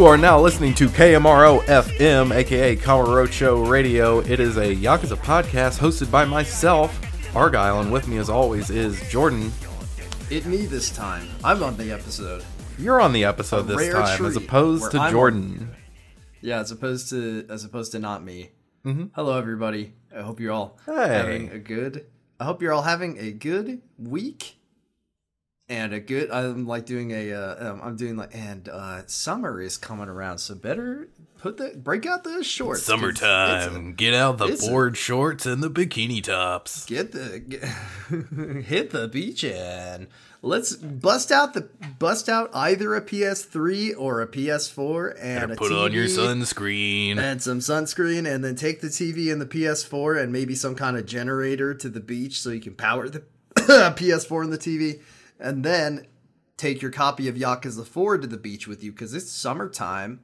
You are now listening to KMRO FM, aka Kamurocho Radio. It is a Yakuza podcast hosted by myself, Argyle, and with me as always is Jordan. It me this time. I'm on the episode. You're on the episode A this rare time, as treat opposed where to I'm Jordan. Yeah, as opposed to as opposed to not me. Mm-hmm. Hello, everybody. I hope you're all. Hey. having a good. I hope you're all having a good week. And a good. I'm like doing a. Uh, um, I'm doing like. And uh, summer is coming around, so better put the break out the shorts. 'cause it's a- Summertime. Get out the it's a- board shorts and the bikini tops. get the get, hit the beach and let's bust out the bust out either a PS3 or a PS4 and a Put on your sunscreen. and some sunscreen and then take the TV and the PS4 and maybe some kind of generator to the beach so you can power the PS4 and the TV and then take your copy of Yakuza 4 to the beach with you because it's summertime.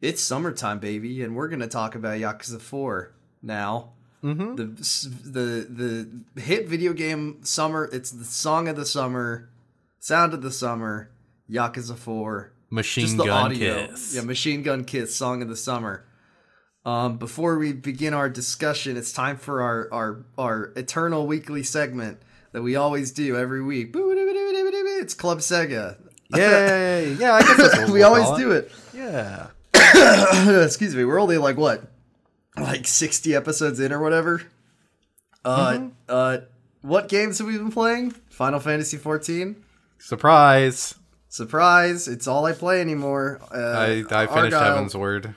It's summertime, baby, and we're gonna talk about Yakuza 4 now. Mm-hmm. The the the hit video game summer. It's the song of the summer, sound of the summer. Yakuza 4 Machine just the Gun audio. Kiss. Yeah, Machine Gun Kiss, Song of the Summer. Um, before we begin our discussion, it's time for our our our eternal weekly segment that we always do every week. It's Club Sega. Yay! Yeah, I guess that's what we we'll always do it. Yeah. Excuse me. We're only like what, like sixty episodes in or whatever. Uh, Mm-hmm. uh, what games have we been playing? Final Fantasy fourteen. Surprise! Surprise! It's all I play anymore. Uh, I, I finished Argyle- Heavensward.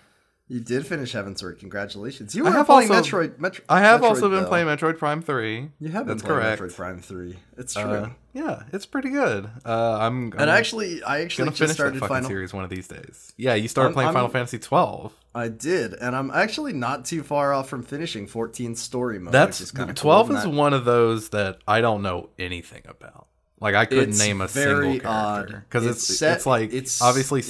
You did finish Heavensward. Congratulations. You I were have playing also- Metroid. Metro, I have Metroid, also been though. playing Metroid Prime 3. You have been That's playing correct. Metroid Prime Three. It's true. Uh, yeah, it's pretty good. Uh, I'm, I'm and actually, I actually gonna just finish that started fucking Final. series one of these days. Yeah, you started I'm- playing I'm- Final Fantasy 12. I did, and I'm actually not too far off from finishing 14 story mode. That's is kind of 12 is one of those that I don't know anything about. Like I couldn't It's name a single character because It's it's set- it's like it's- obviously yeah.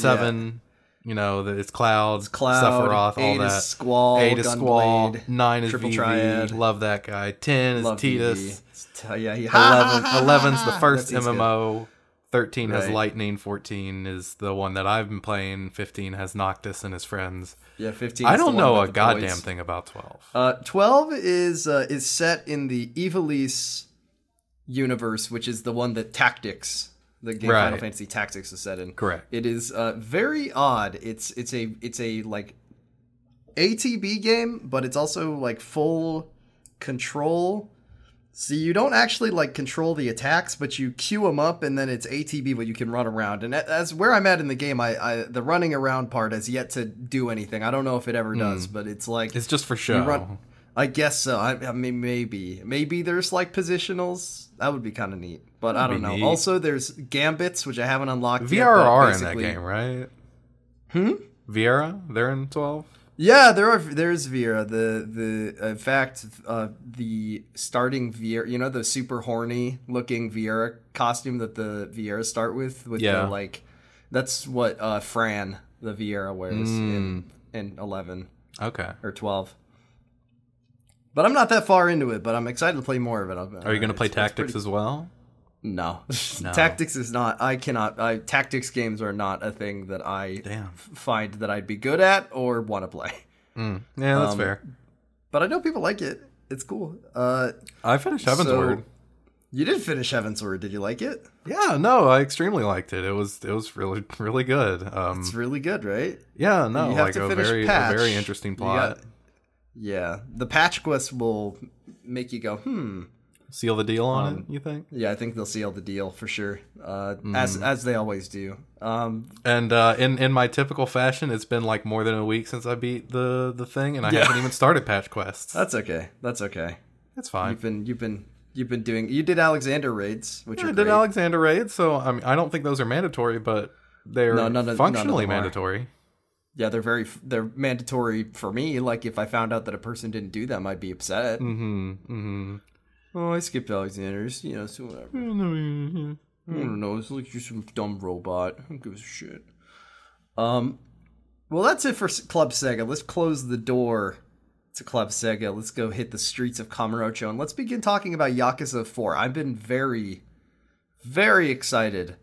You know, that it's clouds, Cloud, Sephiroth, all eight is that. Squall, Eight is Squall, Gunblade, nine is Triple Vivi. Triad. Love that guy. Ten is Love Tidus. T- yeah, he, 11, 11's the first That good. MMO. 13 has Lightning. 14 is the one that I've been playing. 15 has Noctis and his friends. Yeah, 15. I don't know a goddamn boys. thing about 12. Uh, 12 is uh, is set in the Ivalice universe, which is the one that Tactics, the game Right. Final Fantasy Tactics is set in. Correct. It is uh, very odd. It's it's a it's a like ATB game, but it's also like full control. So you don't actually like control the attacks, but you queue them up, and then it's ATB, but you can run around. And as where I'm at in the game, I, I the running around part has yet to do anything. I don't know if it ever does, but it's like It's just for you show. run- I guess so. I, I mean, maybe, maybe there's like positionals. That would be kind of neat, but I That'd don't know. neat. Also, there's gambits, which I haven't unlocked. yet, VRR in that game, right? Hmm. Viera, they're in 12. Yeah, there are. There's Viera. The the in fact, uh, the starting Viera. You know the super horny looking Viera costume that the Viera start with. With Yeah. the like, that's what uh, Fran the Viera wears in Mm. in eleven Okay. or twelve. But I'm not that far into it. But I'm excited to play more of it. Are you going to play Tactics as well? No. No. Tactics is not. I cannot. I tactics games are not a thing that I Damn. find that I'd be good at or want to play. Mm. Yeah, that's Um, fair. But I know people like it. It's cool. Uh, I finished Heaven's so- Word. you did finish Heavensward. Did you like it? Yeah, no, I extremely liked it. It was it was really really good. Um, It's really good, right? yeah, no, you have like to a finish very a very interesting You plot. got- Yeah, the patch quest will make you go, hmm. Seal the deal on Um, it, you think? Yeah, I think they'll seal the deal for sure, uh, Mm-hmm. as as they always do. Um, And uh, in in my typical fashion, it's been like more than a week since I beat the the thing, and I Yeah. haven't even started patch quests. that's okay. That's okay. That's fine. You've been you've been you've been doing. You did Alexander raids, which Yeah, I did. Alexander raids, so I mean, I don't think those are mandatory, but they're No, none of- none functionally are. mandatory. Yeah, they're very they're mandatory for me. Like if I found out that a person didn't do them, I'd be upset. Mm-hmm. Mm-hmm. Oh, I skipped Alexander's. You know, so whatever. I don't know. It's like you're some dumb robot. Who gives a shit? Um, well, that's it for Club Sega. Let's close the door to Club Sega. Let's go hit the streets of Kamurocho and let's begin talking about Yakuza 4. I've been very, very excited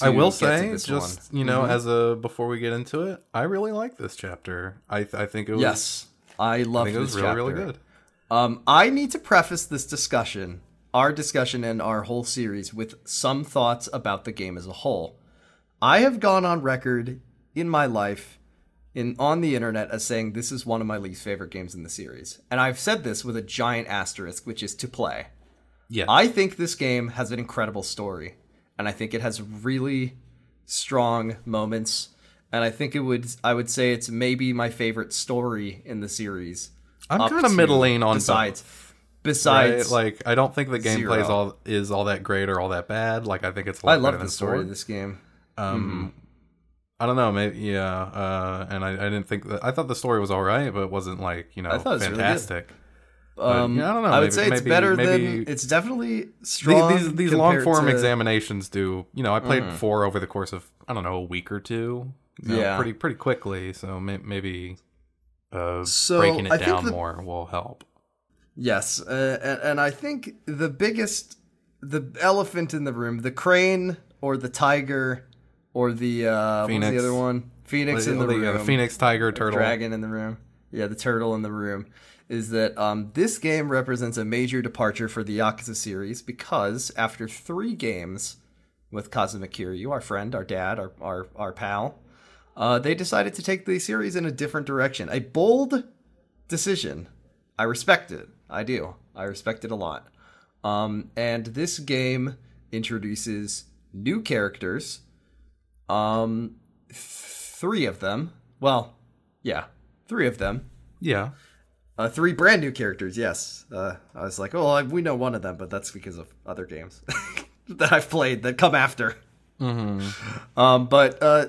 I will to get to say, this just one. you know, Mhm. as a before we get into it, I really like this chapter. I I think it was yes, I I love think it was this really really good. Um, I need to preface this discussion, our discussion and our whole series, with some thoughts about the game as a whole. I have gone on record in my life, in on the internet, as saying this is one of my least favorite games in the series, and I've said this with a giant asterisk, which is to play. Yeah, I think this game has an incredible story, and I think it has really strong moments. And I think it would, I would say it's maybe my favorite story in the series. I'm kind of middling on besides, both, besides, right? Like I don't think the gameplay is all is all that great or all that bad. Like I think it's a lot I love the story four. of this game. Um, I don't know, maybe yeah. Uh, and I, I didn't think that. I thought the story was all right, but it wasn't like you know I thought was really fantastic. Um, yeah, I don't know, I would maybe- say it's maybe- better maybe- than it's definitely strong. these, these long form to- examinations do. You know, I played Mhm. four over the course of I don't know a week or two. you know, Yeah. pretty pretty quickly. So may, maybe uh, So, breaking it I down the- more will help. Yes, uh, and, and I think the biggest, the elephant in the room, the crane or the tiger, or the uh, what was the other one? Phoenix in the, the, room. yeah, the phoenix tiger turtle. dragon in the room. Yeah, the turtle in the room. Is that um, this game represents a major departure for the Yakuza series because after three games with Kazuma Kiryu, our friend, our dad, our our, our pal, uh, they decided to take the series in a different direction. A bold decision. I respect it. I do. I respect it a lot. Um, and this game introduces new characters. Um, th- three of them. Well, yeah, three of them. Yeah, Uh, three brand new characters. Yes. Uh, I was like, oh, we know one of them, but that's because of other games that I've played that come after. Mm-hmm. Um, but uh,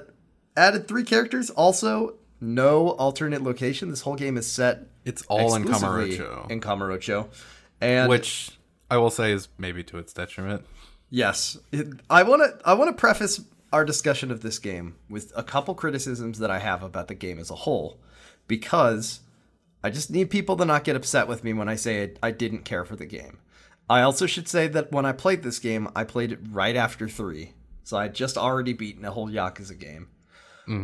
added three characters. Also, no alternate location. This whole game is set it's all in Kamurocho, In Kamurocho, and which I will say is maybe to its detriment. Yes, it, I want to. I want to preface our discussion of this game with a couple criticisms that I have about the game as a whole, because I just need people to not get upset with me when I say it, I didn't care for the game. I also should say that when I played this game, I played it right after three, so I would just already beaten a whole Yakuza game.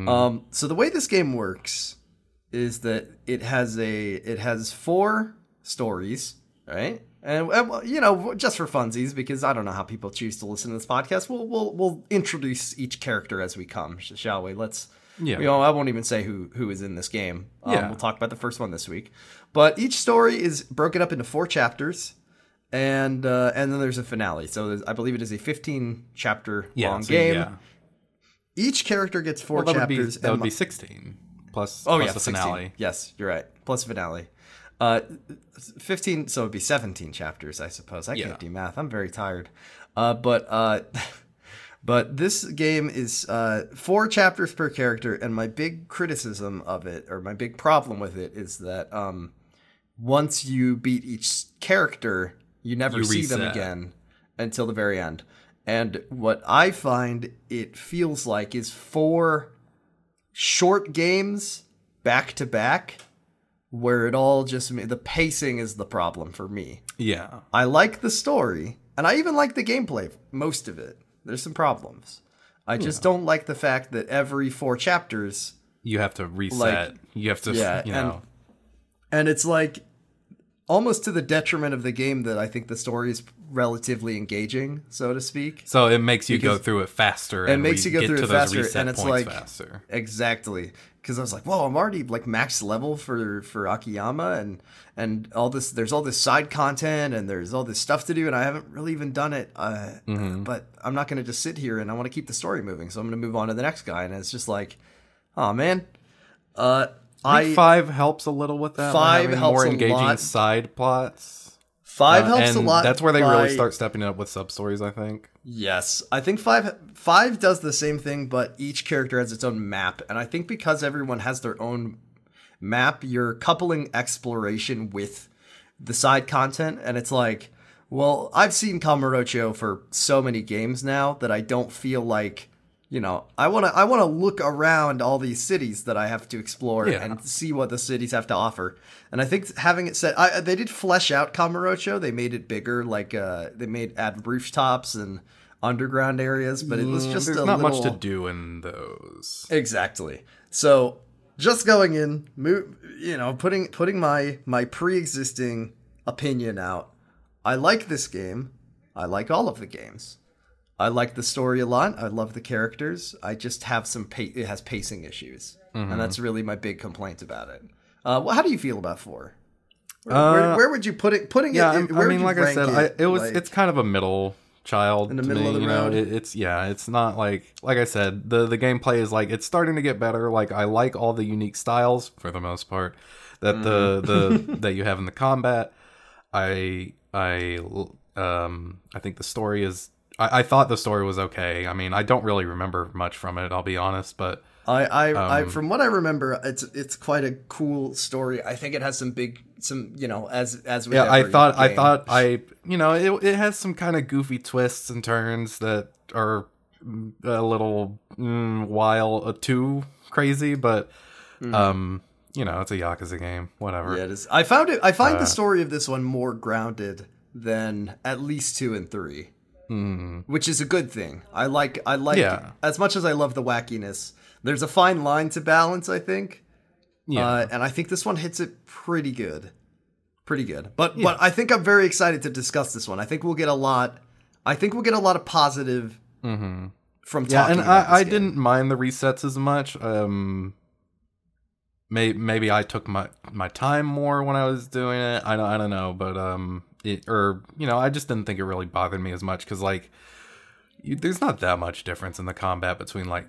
Um, so the way this game works is that it has a it has four stories, right? And uh, well, you know, just for funsies, because I don't know how people choose to listen to this podcast, we'll we'll we'll introduce each character as we come, shall we? Let's. Yeah. I won't even say who who is in this game. Um, Yeah. We'll talk about the first one this week, but each story is broken up into four chapters, and uh, and then there's a finale. So I believe it is a 15 chapter Yeah, long so, game. yeah. Each character gets four Well, that would be chapters. that would be sixteen plus Oh plus yeah, the 16. finale. Yes, you're right. Plus finale. Uh, fifteen. So it'd be seventeen chapters, I suppose. I Yeah. can't do math. I'm very tired. Uh, but uh, but this game is uh four chapters per character, and my big criticism of it, or my big problem with it, is that um, once you beat each character, you never You see them again until the very end. And what I find it feels like is four short games back to back where it all just the pacing is the problem for me. Yeah, I like the story and I even like the gameplay most of it. There's some problems. I just don't like the fact that every four chapters you have to reset. you have to, yeah, you and- know, and it's like almost to the detriment of the game that I think the story is relatively engaging, so to speak. so it makes you go through it faster. and makes you go get through it faster, and it's like- faster. Exactly, because I was like, "Whoa, I'm already like max level for for Akiyama, and and all this. There's all this side content, and there's all this stuff to do, and I haven't really even done it. Uh, Mm-hmm. But I'm not going to just sit here, and I want to keep the story moving, so I'm going to move on to the next guy. And it's just like, oh man, uh, I I five helps a little with that. Five helps more a engaging lot. side plots. five Uh, helps a lot. That's where they by- really start stepping it up with sub stories. I think. Yes, I think five five does the same thing, but each character has its own map, and I think because everyone has their own map, you're coupling exploration with the side content, and it's like, well, I've seen Kamurocho for so many games now that I don't feel like, you know, I want to I want to look around all these cities that I have to explore Yeah. and see what the cities have to offer. And I think having it set, I, they did flesh out Kamurocho. They made it bigger, like uh, they made add rooftops and underground areas, but it was just there's a not little... much to do in those. Exactly. So just going in, move, you know, putting putting my my pre-existing opinion out. I like this game. I like all of the games. I like the story a lot. I love the characters. I just have some pa- it has pacing issues, Mm-hmm. and that's really my big complaint about it. Uh, well, how do you feel about four? Where, Uh, where, where would you put it? Putting Yeah, it. I mean, like I said, it? I, it was Like- it's kind of a middle child In the middle me, of the you know, road? it, it's yeah, it's not like like I said, the the gameplay is like it's starting to get better. Like I like all the unique styles for the most part that the Mm-hmm. the that you have in the combat. I I um I think the story is I, I thought the story was okay. I mean, I don't really remember much from it, I'll be honest, but I, I, I, Um, from what I remember, it's it's quite a cool story. I think it has some big, some you know, as as with yeah i thought i thought i you know it, it has some kind of goofy twists and turns that are a little mm, while uh, too crazy but um you know it's a yakuza game whatever Mm-hmm. Yeah, it is. I found it. I find Uh, the story of this one more grounded than at least two and three, which is a good thing. I like. I like. Yeah. As much as I love the wackiness, there's a fine line to balance. I think. yeah Uh, and I think this one hits it pretty good, pretty good. But but I think I'm very excited to discuss this one. I think we'll get a lot. I think we'll get a lot of positive from Mm-hmm. yeah talking and about i i didn't mind the resets as much um may, maybe i took my my time more when i was doing it i don't i don't know but um it or you know i just didn't think it really bothered me as much because like you, there's not that much difference in the combat between like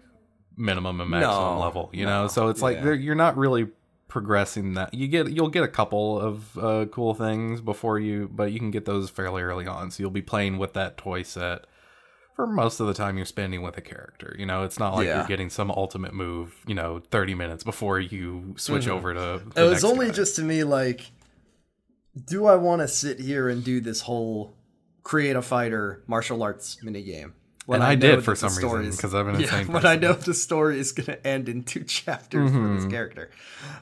minimum and maximum No, level you no, know so it's like yeah. there you're not really progressing that you get you'll get a couple of uh, cool things before you but you can get those fairly early on so you'll be playing with that toy set for most of the time you're spending with a character you know it's not like Yeah. you're getting some ultimate move you know 30 minutes before you switch over to Mm-hmm. It was only guy. just to me like, do I want to sit here and do this whole create a fighter martial arts minigame? When And I know did for some reason, 'cause I'm an yeah, insane when I know the story is going to end in two chapters for Mm-hmm. this character.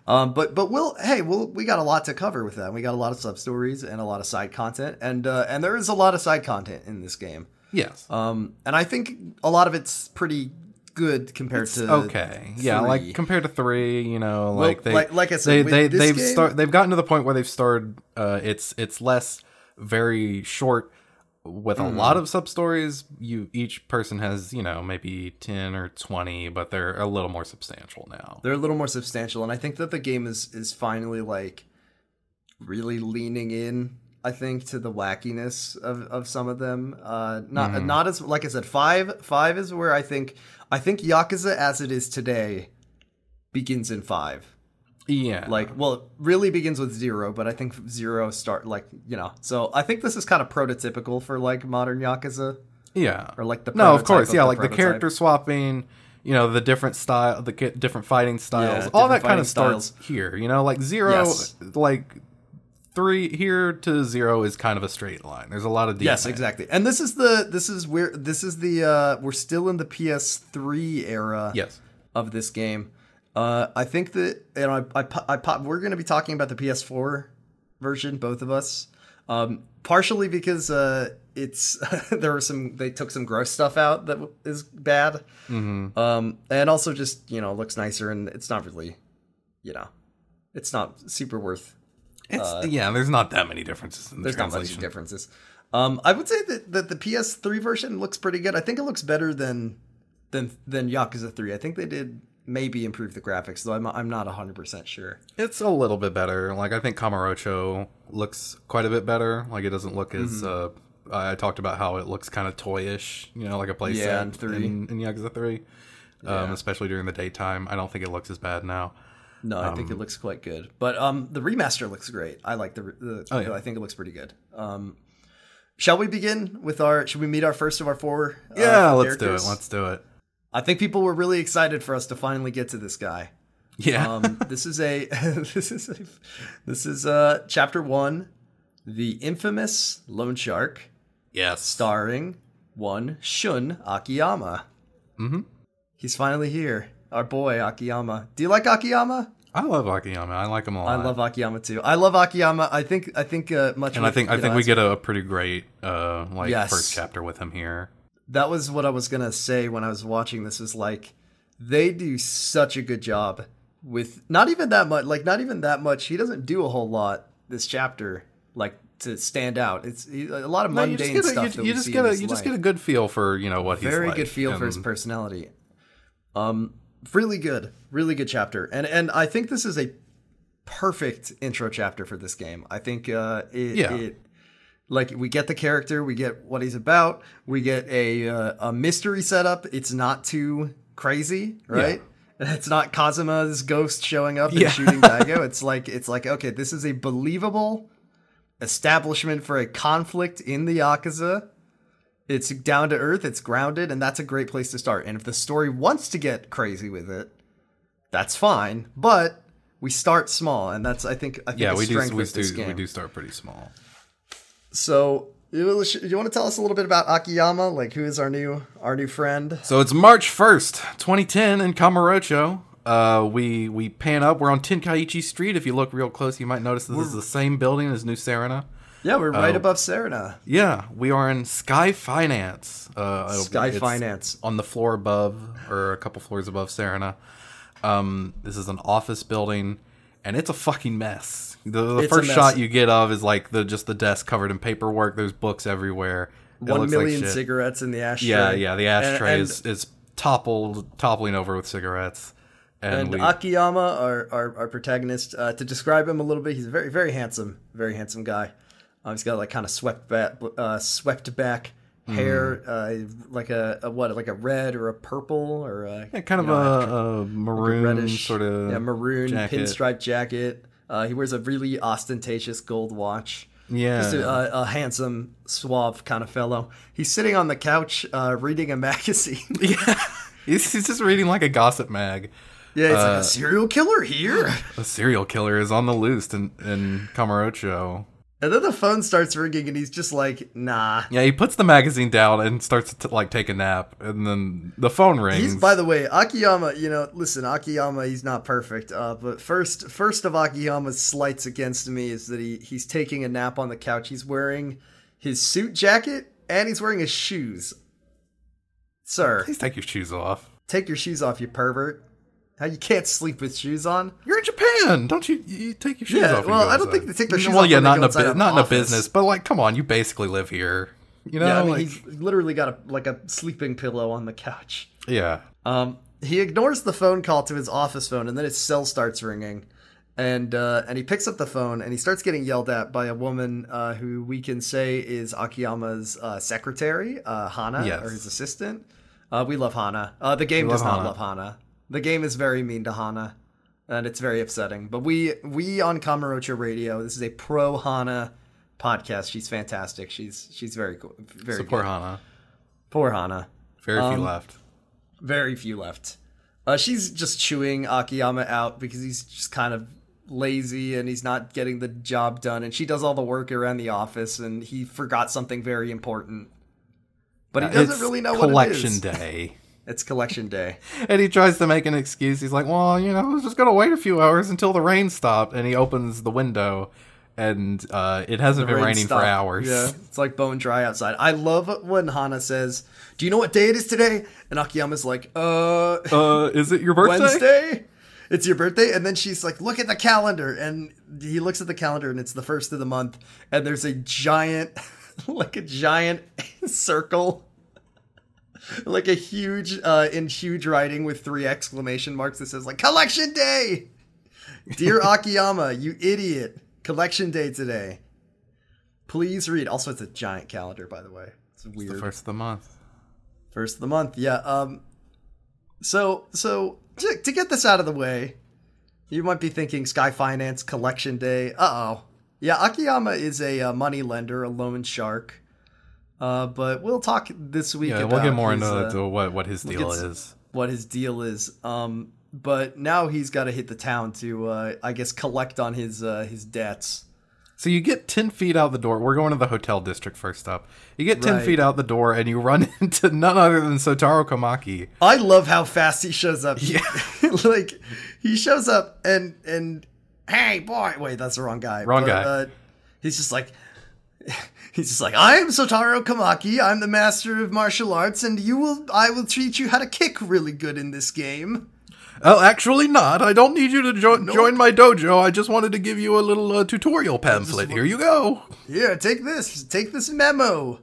Um, but but we'll hey we'll we got a lot to cover with that. We got a lot of sub stories and a lot of side content, and uh, and there is a lot of side content in this game. yes Um, and I think a lot of it's pretty good compared to okay. Yeah like compared to three you know like they like- like I said, they, they they've game- start they've gotten to the point where they've started uh it's it's less very short with Mm-hmm. a lot of sub stories. You each person has you know maybe 10 or 20 but they're a little more substantial now. They're a little more substantial and i think that the game is is finally like really leaning in i think to the wackiness of of some of them. Uh not Mm-hmm. not as like i said five five is where i think i think yakuza as it is today begins in five. Yeah. Like well it really begins with zero but i think zero start like you know so i think this is kind of prototypical for like modern yakuza. Yeah. Or like the no of course. of yeah the like the character swapping you know the different style the different fighting styles. Yeah, all different that kind of fighting starts here you know? Like zero Yes. like three here to zero is kind of a straight line there's a lot of Yes, exactly. And this is the this is where this is the uh we're still in the PS3 era yes of this game. Uh I think that you know I I, I pop, we're going to be talking about the PS4 version both of us. Um partially because uh it's there were some they took some gross stuff out that is bad. Mm-hmm. Um and also just, you know, looks nicer and it's not really you know, it's not super worth It's, yeah, there's not that many differences in the Uh, there's not much differences. Um, I would say that, that the PS3 version looks pretty good. I think it looks better than than than Yakuza 3. I think they did maybe improve the graphics, though I'm I'm not 100% sure. It's a little bit better. Like I think Kamurocho looks quite a bit better. Like it doesn't look as uh I talked about how it looks kind of toyish, you know, like a playset Yeah, in in, in Yakuza 3. Um, Yeah. especially during the daytime. I don't think it looks as bad now. No, I think it looks quite good. But um, the remaster looks great. I like the, the Oh, yeah. I think it looks pretty good. Um, shall we begin with our should we meet our first of our four uh, Yeah, let's do it. Let's do it. I think people were really excited for us to finally get to this guy. Yeah. um, this is a this is a, this is uh chapter one, the infamous loan shark, yes. starring one Shun Akiyama. Mm-hmm. He's finally here, our boy Akiyama. Do you like Akiyama? I love Akiyama. I like him a lot. I love Akiyama too. I love Akiyama. I think I think uh, much. and I think I think we get a, pretty great uh like Yes. first chapter with him here. that was what I was gonna say when I was watching this. Is like they do such a good job with not even that much. Like not even that much. He doesn't do a whole lot this chapter. Like to stand out. It's he- a lot of No, mundane you just get stuff. a, you, you just get a you just get a good feel for you know what he's very like. good feel for his personality. Um, really good, really good chapter, and and I think this is a perfect intro chapter for this game. I think uh, it, Yeah. it like we get the character, we get what he's about, we get a uh, a mystery setup. It's not too crazy, right? It's not Kazuma's ghost showing up and Yeah. shooting Daigo. It's like it's like okay, this is a believable establishment for a conflict in the Yakuza. It's down to earth, it's grounded, and that's a great place to start. And if the story wants to get crazy with it, that's fine. But we start small, and that's I think I think Yeah, a we do strength we do we do start pretty small. So you, you want to tell us a little bit about Akiyama? Like who is our new our new friend? So it's March first, 2010, in Kamurocho. Uh, we we pan up. We're on Tenkaichi Street. If you look real close, you might notice this is the same building as New Serena. Yeah, we're right Oh. above Serena. Yeah, we are in Sky Finance. Uh, Sky Finance. on the floor above, or a couple floors above Serena. Um, this is an office building, and it's a fucking mess. The, the first shot you get of is like the just the desk covered in paperwork. There's books everywhere. It One like million cigarettes in the ashtray. Yeah, yeah. The ashtray and, is is toppled, toppling over with cigarettes. And, And we, Akiyama, our, our, our protagonist, uh, to describe him a little bit, he's a very very handsome, very handsome guy. Uh, he's got like kind of swept back, uh, swept back hair, Mm. uh, like a, a what, like a red or a purple or a, yeah, kind of know, a, a maroon reddish sort of yeah, maroon jacket. pinstripe jacket. Uh, he wears a really ostentatious gold watch. Yeah. Just a, a, a handsome, suave kind of fellow. He's sitting on the couch uh, reading a magazine. yeah. He's, he's just reading like a gossip mag. yeah, it's Uh, like a serial killer here. A serial killer is on the loose in, in Kamurocho. And then the phone starts ringing, and he's just like, "Nah." Yeah, he puts the magazine down and starts to like take a nap, and then the phone rings. He's by the way, Akiyama. You know, listen, Akiyama. He's not perfect. Uh, but first, first of Akiyama's slights against me is that he he's taking a nap on the couch. He's wearing his suit jacket and he's wearing his shoes. Sir, Please take your shoes off. take your shoes off, you pervert. How you can't sleep with shoes on? You're in Japan, don't you? You take your shoes Yeah, off. well, I don't outside. think they take their shoes well, off Well, yeah, not in a bu- not in a business, but like, come on, you basically live here. You know, Yeah, I mean, like, he's literally got a like a sleeping pillow on the couch. yeah. Um, he ignores the phone call to his office phone, and then his cell starts ringing, and uh, and he picks up the phone, and he starts getting yelled at by a woman uh, who we can say is Akiyama's uh, secretary, uh, Hana, Yes. or his assistant. Uh, we love Hana. Uh, the game We does not Hana. love Hana. The game is very mean to Hana, and it's very upsetting. But we we on Kamurocho Radio, this is a pro Hana podcast. She's fantastic. She's she's very cool. Very Support good. Hana. Poor Hana. Very Um, few left. Very few left. Uh, she's just chewing Akiyama out because he's just kind of lazy and he's not getting the job done. And she does all the work around the office, and he forgot something very important. But he doesn't It's really know what it collection day. It's collection day. And he tries to make an excuse. He's like, "Well, you know, I was just gonna wait a few hours until the rain stopped." And he opens the window, and uh, it hasn't been Rain raining stopped. for hours. Yeah, it's like bone dry outside. I love when Hana says, "Do you know what day it is today?" And Akiyama's like, "Uh, Uh, is it your birthday? Wednesday." It's your birthday, and then she's like, "Look at the calendar," and he looks at the calendar, and it's the first of the month, and there's a giant, like a giant circle, like a huge, uh, in huge writing with three exclamation marks that says like "Collection Day." Dear Akiyama, you idiot! Collection Day today. Please read. Also, it's a giant calendar, by the way. It's weird. The first of the month. First of the month, yeah. Um, so so to, to get this out of the way, you might be thinking Sky Finance Collection Day. Uh oh, yeah. Akiyama is a uh, money lender, a loan shark. Uh, but we'll talk this week. Yeah, we'll get more his, into uh, what what his deal gets- is. what his deal is. Um, but now he's got to hit the town to, uh, I guess, collect on his uh, his debts. So you get ten feet out the door. We're going to the hotel district first up. You get ten Right. feet out the door, and you run into none other than Sotaro Komaki. I love how fast he shows up. Yeah. like he shows up and and hey boy, wait, that's the wrong guy. Wrong But, guy. Uh, he's just like, he's just like, I am Sotaro Kamaki. I'm the master of martial arts, and you will. I will teach you how to kick really good in this game. Oh, actually not. I don't need you to jo- join my dojo. I just wanted to give you a little uh, tutorial pamphlet. Here you go. Here, take this. Take this memo.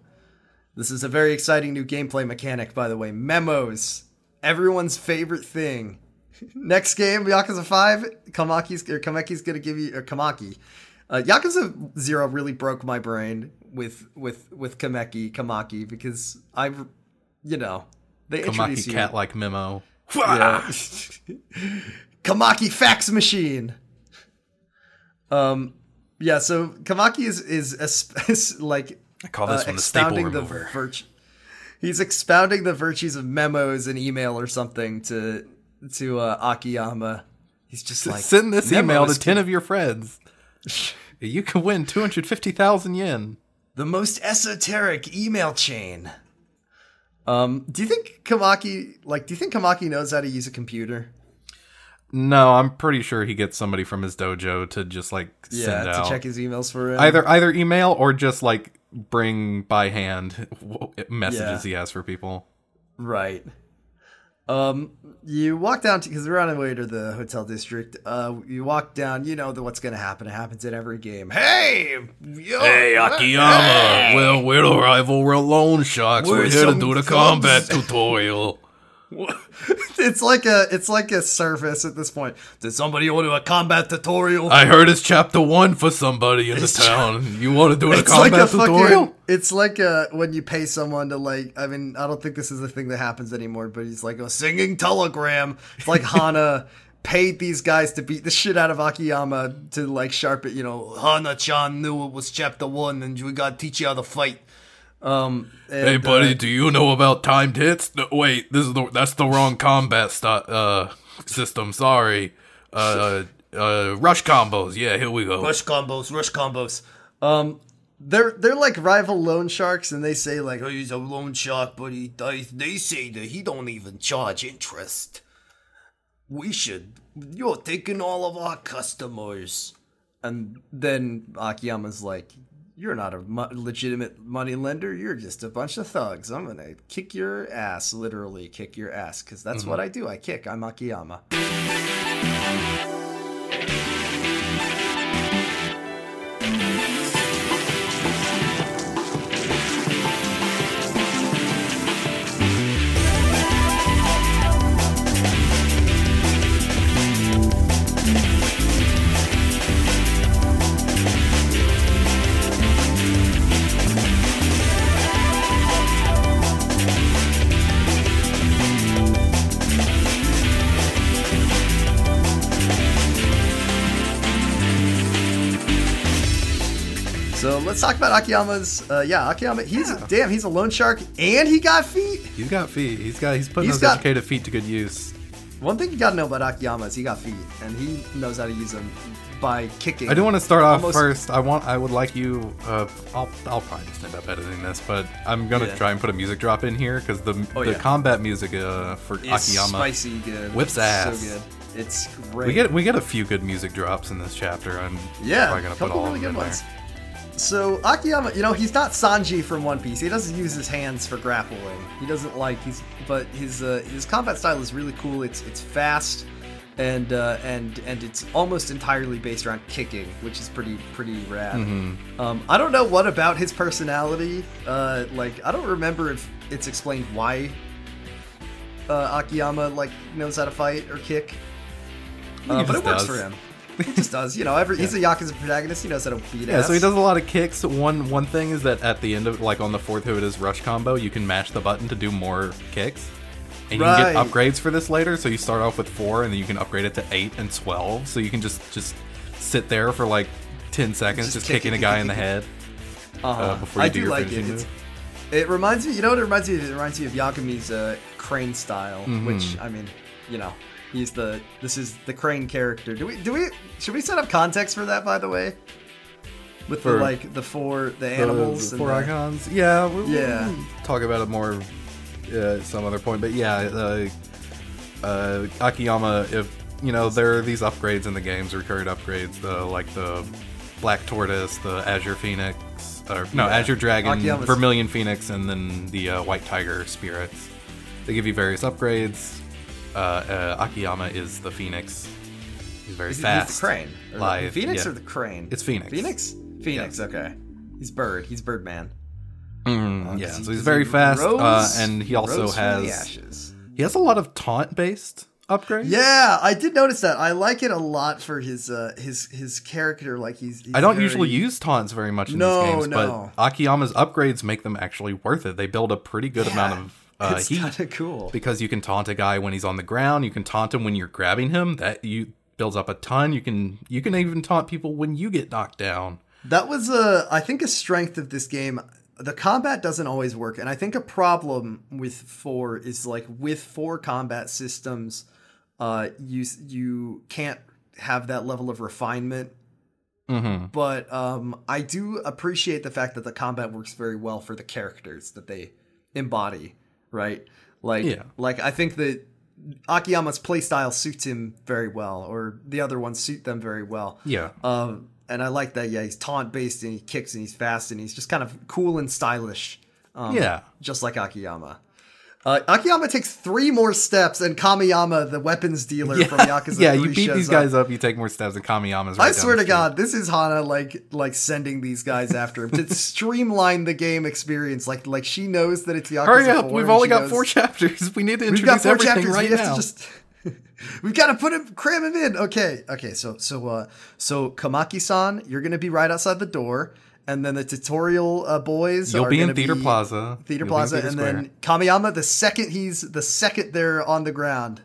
This is a very exciting new gameplay mechanic, by the way. Memos. Everyone's favorite thing. Next game, Yakuza 5, Kamaki's or Kameki's gonna give you or Kamaki. Uh, Yakuza Zero really broke my brain with with with Kameki Kamaki because I've you know they introduce Kamaki you. cat like memo. Yeah. Kamaki fax machine. Um, yeah. So Kamaki is is a is like I call this uh, one the staple the remover. He's expounding the virtues of memos and email or something to to uh, Akiyama. He's just like Send this email to "Memos ten of your friends. You can win two hundred fifty thousand yen. the most esoteric email chain. Um, do you think Kamaki like? Do you think Kamaki knows how to use a computer? No, I'm pretty sure he gets somebody from his dojo to just like Yeah, send to out check his emails for him. either either email or just like bring by hand messages Yeah. he has for people. Right. Um, you walk down because we're on our way to the hotel district. Uh, you walk down. You know the, what's going to happen. It happens in every game. Hey, yo, Hey Akiyama, well we're the rival we're loan sharks. We're, We're here to do the combat tutorial. It's like a it's like a service at this point. Did somebody order a combat tutorial? I heard it's chapter one for somebody in the It's- town. You want to do a it's like combat a tutorial? fucking. It's like a when you pay someone to like. I mean, I don't think this is a thing that happens anymore. But he's like a singing telegram. It's like Hana paid these guys to beat the shit out of Akiyama to like sharpen. You know, Hana-chan knew it was chapter one, and we got to teach you how to fight. Um, Hey, buddy, uh, do you know about timed hits? No, wait, this is the that's the wrong combat st- uh system. Sorry. Uh, uh, rush combos. Yeah, here we go. rush combos, rush combos. Um, they're they're like rival loan sharks, and they say like, "Oh, he's a loan shark," but he they, they say that he don't even charge interest. We should. You're taking all of our customers, and then Akiyama's like. You're not a mo- legitimate money lender. You're just a bunch of thugs. I'm gonna kick your ass, literally kick your ass, because that's what mm-hmm. I do. I kick. I'm Akiyama. Talk about Akiyama's. Uh, yeah, Akiyama. He's damn. He's a loan shark, and he got feet. He's got feet. He's got. He's putting He's those got- educated feet to good use. One thing you gotta know about Akiyama is he got feet, and he knows how to use them by kicking. I do want to start off Almost- first. I want. I would like you. Uh, I'll. I'll probably just end up editing this, but I'm gonna Yeah. try and put a music drop in here because the Oh, the yeah. combat music uh, for It's Akiyama. spicy good. Whips It's ass. So good. It's great. We get we get a few good music drops in this chapter. I'm yeah, probably gonna put all really of them good in ones. there. So Akiyama, you know, he's not Sanji from One Piece. He doesn't use his hands for grappling. He doesn't like he's, but his uh, his combat style is really cool. It's it's fast, and uh, and and it's almost entirely based around kicking, which is pretty pretty rad. Mm-hmm. Um, I don't know what about his personality. Uh, like I don't remember if it's explained why uh, Akiyama like knows how to fight or kick. Uh, but it works for him. He just does, you know. Every he's a Yakuza protagonist. He knows how to beat Yeah, ass. so he does a lot of kicks. One one thing is that at the end of like on the fourth his rush combo, you can mash the button to do more kicks. And you can get upgrades for this later, so you start off with four and then you can upgrade it to eight and twelve. So you can just just sit there for like ten seconds Just just, kick, kicking kick, a guy kick, in the kick, head Uh-huh. uh, before you I do, do your like it. finishing It's, move. it reminds me. You know what it reminds me of? It reminds me of Yagami's uh, crane style, Mm-hmm. which I mean, you know, he's the this is the crane character. Do we do we should we set up context for that? By the way, with For the like the four the The- animals the and four the- icons. Yeah, we, Yeah. can talk about it more uh, at some other point. But yeah, uh, uh, Akiyama, if you know, there are these upgrades in the games, recurrent upgrades, the like the Black Tortoise, the Azure Phoenix, or no, Yeah. Azure Dragon, Akiyama's- Vermilion Phoenix, and then the uh, White Tiger spirits. They give you various upgrades. Uh, uh, Akiyama is the Phoenix. He's very fast. he's the crane. Or the Phoenix yeah. or the crane? It's Phoenix. Phoenix? Phoenix, okay. He's bird. He's Birdman. Mm, yeah, 'Cause he- so he's very he fast, uh, and he also rose the has ashes. he has a lot of taunt based upgrades. Yeah, I did notice that. I like it a lot for his uh his his character. Like he's. he's I don't very- usually use taunts very much in No, these games, no. but Akiyama's upgrades make them actually worth it. They build a pretty good Yeah, amount of uh, it's kind of cool. because you can taunt a guy when he's on the ground. You can taunt him when you're grabbing him. That you builds up a ton. You can you can even taunt people when you get knocked down. That was a, I think, a strength of this game. The combat doesn't always work, and I think a problem with four is like with four combat systems, uh, you you can't have that level of refinement. Mm-hmm. But um, I do appreciate the fact that the combat works very well for the characters that they embody, right? Like, Yeah. like I think that Akiyama's playstyle suits him very well, or the other ones suit them very well. Yeah. Um, and I like that. Yeah, he's taunt based and he kicks and he's fast and he's just kind of cool and stylish. Um, Yeah. just like Akiyama. Uh, Akiyama takes three more steps, and Kamiyama, the weapons dealer from Yakuza yeah, you beat these guys up. You take more steps, and Kamiyama's. Right I swear to. God, this is Hana like like sending these guys after him to streamline the game experience. Like like she knows that it's Yakuza Hurry up! 4, We've only got knows- four chapters. We need to We've got four everything chapters. right we have now. to just. We've got to put him, cram him in. Okay, okay. So, so, uh, so Kamaki-san, you're gonna be right outside the door, and then the tutorial uh, boys. You'll are be in Theater be Plaza. Theater You'll Plaza, Theater and Square. then Kamiyama. The second he's the second they're on the ground,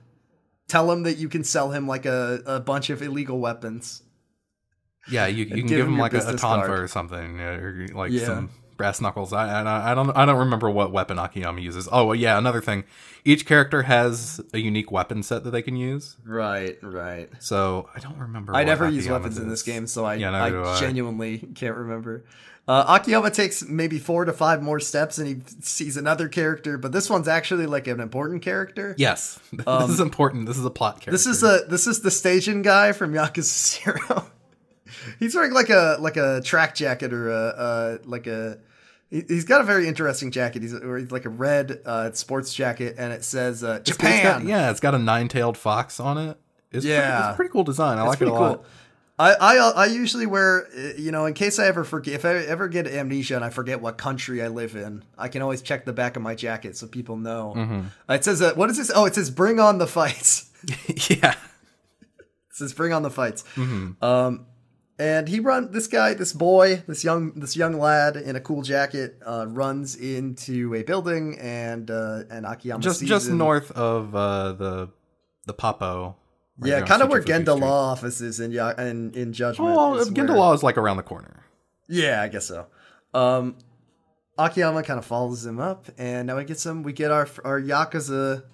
tell him that you can sell him like a, a bunch of illegal weapons. Yeah, you, you can give give him him like a, a tonfa or something, or like Yeah. some brass knuckles. I, I I don't I don't remember what weapon Akiyama uses. Oh well, yeah, another thing. Each character has a unique weapon set that they can use. Right, right. So I don't remember. I never use Akiyama's weapons in this game, so I, Yeah, I, I. genuinely can't remember. Uh, Akiyama takes maybe four to five more steps and he sees another character, but this one's actually like an important character. Yes, this is important. This is a plot character. Um, This is a this is the station guy from Yakuza Zero. He's wearing like a like a track jacket or a uh, like a. he- He's got a very interesting jacket. He's, he's like a red uh, sports jacket, and it says uh, It's- it's Japan. got- yeah, it's got a nine-tailed fox on it. It's pretty, Yeah. it's a pretty cool design. I It's like it pretty a lot. I, I I usually wear uh, you know in case I ever forget if I ever get amnesia and I forget what country I live in I can always check the back of my jacket so people know. Mm-hmm. It says uh, what is this? Oh, it says bring on the fights. yeah, It says bring on the fights. Mm-hmm. Um, and he run this guy, this boy, this young this young lad in a cool jacket uh, runs into a building and uh, and Akiyama just just him. north of uh, the the Poppo. right Yeah, kind of where Tsuchifuku Genda Law office is in Ya- in, in Judgment. Oh, is Genda where- Law is like around the corner. Yeah, I guess so. Um, Akiyama kind of follows him up, and now we get some. We get our our yakuza,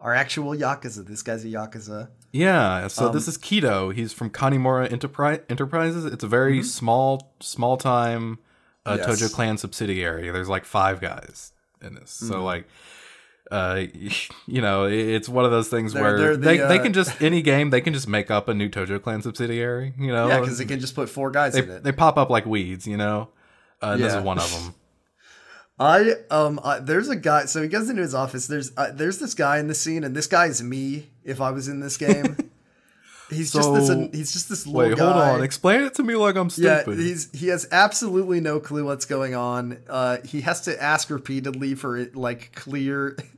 our actual yakuza. This guy's a yakuza. Yeah, so Um, this is Keto. He's from Kanemura Enterprise Enterprises. It's a very small, small time uh, Mm-hmm. Yes. Tojo Clan subsidiary. There's like five guys in this. So Mm-hmm. like, uh, you know, it's one of those things They're- where they're the, they they uh, can just any game they can just make up a new Tojo Clan subsidiary. You know, Yeah, because they can just put four guys they in it. they pop up like weeds. You know, uh, and this is one of them. I um, I, there's a guy. So he goes into his office. There's uh, there's this guy in the scene, and this guy is me if I was in this game. he's just this. So- He's just this little Wait, guy. hold on. Explain it to me like I'm stupid. Yeah, he's he has absolutely no clue what's going on. Uh, he has to ask repeatedly for it like clear.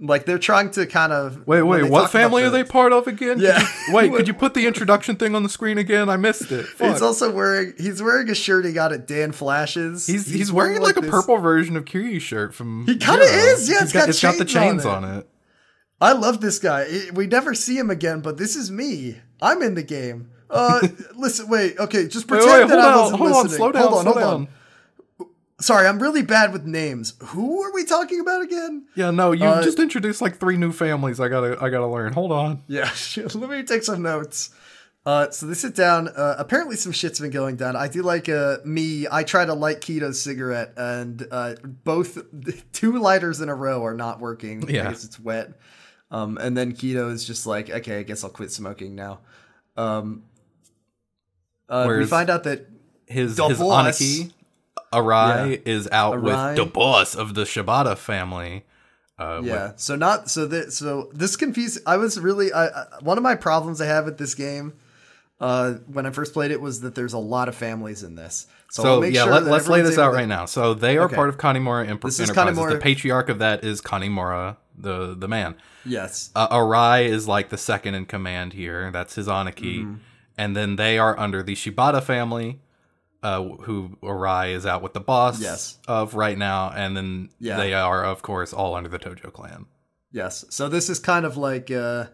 like they're trying to kind of Wait, wait, what family are the- they part of again? Could Yeah. you- wait, could you put the introduction thing on the screen again? I missed it. Fuck. He's also wearing he's wearing a shirt he got at Dan Flashes. He's, he's, wearing, like, a purple version of Kiryu's shirt from. He kinda is, yeah, He's it's got it's got the chains on on it. I love this guy. We never see him again, but this is me. I'm in the game. Uh, listen, wait, okay, just pretend wait, that I wasn't hold on, listening. slow down, hold on, slow hold down. on. Sorry, I'm really bad with names. Who are we talking about again? Yeah, no, you Uh, just introduced like three new families. I gotta, I gotta learn. Hold on. Yeah, let me take some notes. Uh, so they sit down. Uh, apparently, some shit's been going down. I do like uh, me. I try to light Keto's cigarette, and uh, both two lighters in a row are not working Yeah. because it's wet. Um, and then Kido is just like, okay, I guess I'll quit smoking now. Um, uh, we find out that His The his Aniki, Arai is out Arai. with the boss of the Shibata family. Uh, with- Yeah. So not so that so this confused. I was really I, I one of my problems I have with this game. Uh, when I first played it was that there's a lot of families in this. So, So make yeah, sure let, us lay this out right now. So they are Okay. part of Kanemura Enter- This is Enterprises. Kanemura- The patriarch of that is Kanemura, the the man. Yes. Uh, Arai is like the second in command here. That's his Aniki. Mm-hmm. And then they are under the Shibata family, uh, who Arai is out with the boss Yes. of right now. And then Yeah. they are, of course, all under the Tojo clan. Yes. So this is kind of like uh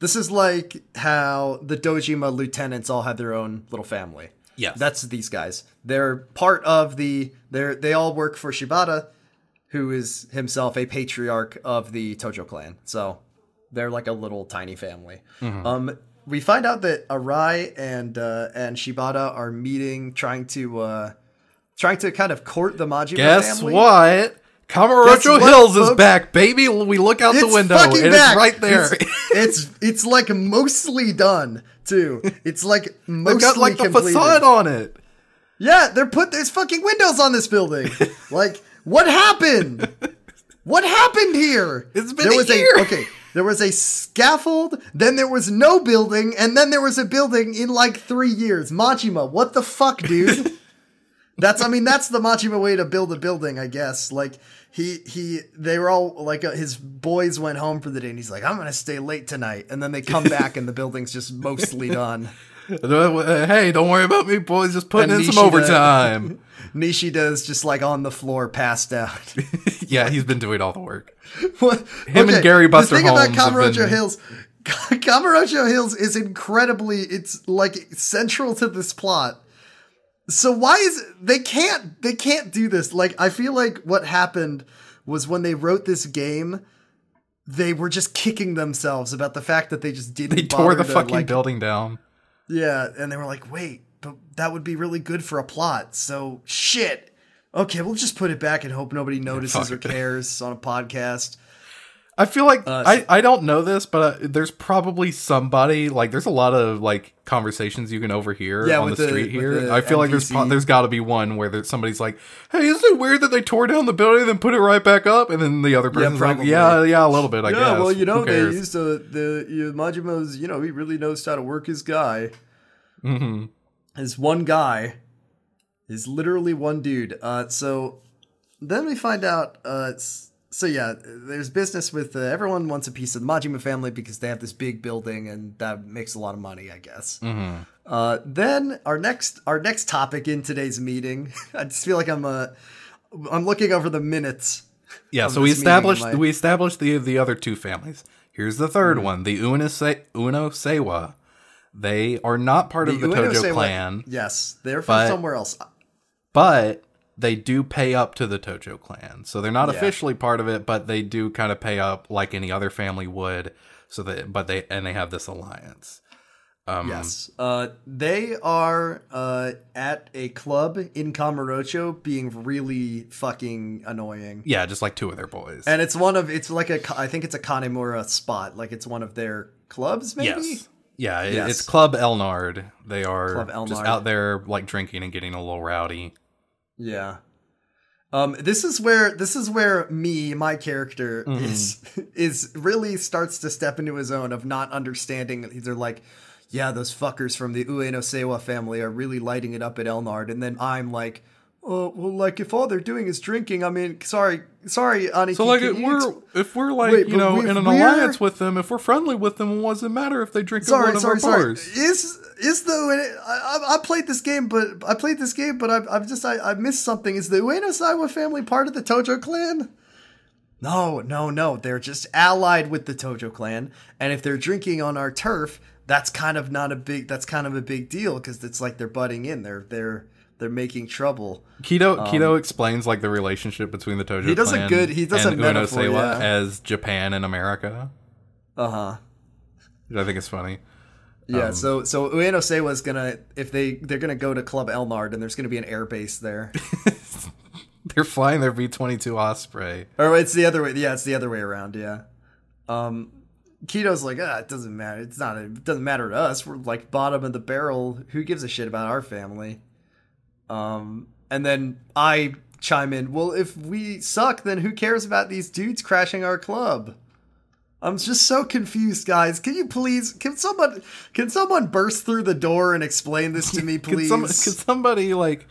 this is like how the Dojima lieutenants all had their own little family. Yeah. That's these guys. They're part of the they're they all work for Shibata, who is himself a patriarch of the Tojo clan. So they're like a little tiny family. Um we find out that Arai and uh and Shibata are meeting trying to uh trying to kind of court the Majima Guess family. what? Kamurocho what, Hills is back, baby. We look out the window fucking and back. it's right there. It's, it's it's like mostly done too. It's like They've mostly got like the completed. facade on it. Yeah, they're put there's fucking windows on this building. like what happened? What happened here? It's been there a was year. okay. There was a scaffold, then there was no building, and then there was a building in like three years. Majima, what the fuck, dude? that's I mean that's the Majima way to build a building, I guess. Like he he they were all like uh, his boys went home for the day, and he's like, I'm gonna stay late tonight, and then they come back and the building's just mostly done. Hey, don't worry about me, boys. Just putting And in some overtime. Nishida's just like on the floor, passed out. yeah, he's been doing all the work. What- Him and Gary Buster The thing about Holmes have Kamurocho been- Hills, Kamurocho Hills is incredibly. It's like central to this plot. So why is they can't they can't do this? Like I feel like what happened was when they wrote this game, they were just kicking themselves about the fact that they just didn't. They tore the to, fucking like, building down. Yeah, and they were like, wait, but that would be really good for a plot. So shit. Okay, we'll just put it back and hope nobody notices fuck or cares on a podcast. I feel like Uh, I, I don't know this, but uh, there's probably somebody like there's a lot of like conversations you can overhear Yeah, on the the- street here. the I feel like there's there's got to be one where there's somebody's like, "Hey, isn't it weird that they tore down the building and then put it right back up?" And then the other person's like, "Yeah, yeah, a little bit, I guess. yeah, guess." well, you know, they used to the you, Majima's. You know, he really knows how to work his guy. Mhm. His one guy is literally one dude. Uh, so then we find out. Uh, s- so yeah, there's business with uh, everyone wants a piece of the Majima family because they have this big building and that makes a lot of money, I guess. Mm-hmm. Uh, then our next our next topic in today's meeting, I just feel like I'm uh, I'm looking over the minutes. Yeah, so we established we established the the other two families. Here's the 3rd Mm-hmm. one, the Uno Se- Ueno Seiwa. They are not part of the Ueno Tojo Seiwa- clan, Yes, they're from but- somewhere else. but they do pay up to the Tojo clan. So they're not Yeah. officially part of it, but they do kind of pay up like any other family would. So that but they and they have this alliance. Um, Yes. Uh, they are uh, at a club in Kamurocho being really fucking annoying. Yeah, just like two of their boys. And it's one of, it's like a, I think it's a Kanemura spot. Like it's one of their clubs, maybe? yes. Yeah, Yes. it's Club Elnard. They are Club just out there like drinking and getting a little rowdy. Yeah. Um, this is where this is where me, my character, Mm-hmm. is is really starts to step into his own of not understanding. They're like, yeah, those fuckers from the Ueno Seiwa family are really lighting it up at Elnard, and then I'm like, oh, well, like if all they're doing is drinking, I mean, sorry, sorry, Aniki. So like if we're if we're like Wait, you know we- in an alliance with them, if we're friendly with them, what does it matter if they drink at one sorry, of sorry, our sorry. bars? Is is the I, I I played this game, but I played this game, but I've, I've just I, I missed something. Is the Ueno Seiwa family part of the Tojo clan? No, no, no. They're just allied with the Tojo clan, and if they're drinking on our turf, that's kind of not a big. That's kind of a big deal because it's like they're butting in. They're they're they're making trouble. Kido Kido explains like the relationship between the Tojo Um, He does a good- he does and a metaphor, Seiwa yeah. as Japan and America, Uh huh. which I think is funny. Yeah. Um, so so Ueno Seiwa is gonna if they they're gonna go to Club Elnard and there's gonna be an air base there. They're flying their V twenty two Osprey. Or it's the other way. Yeah, it's the other way around. Yeah. Um, Kido's like, ah, it doesn't matter. It's not. It doesn't matter to us. We're like bottom of the barrel. Who gives a shit about our family? Um, and then I chime in. Well, if we suck, then who cares about these dudes crashing our club? I'm just so confused, guys. Can you please? Can someone? Can someone burst through the door and explain this to me, Could, please? some, could somebody like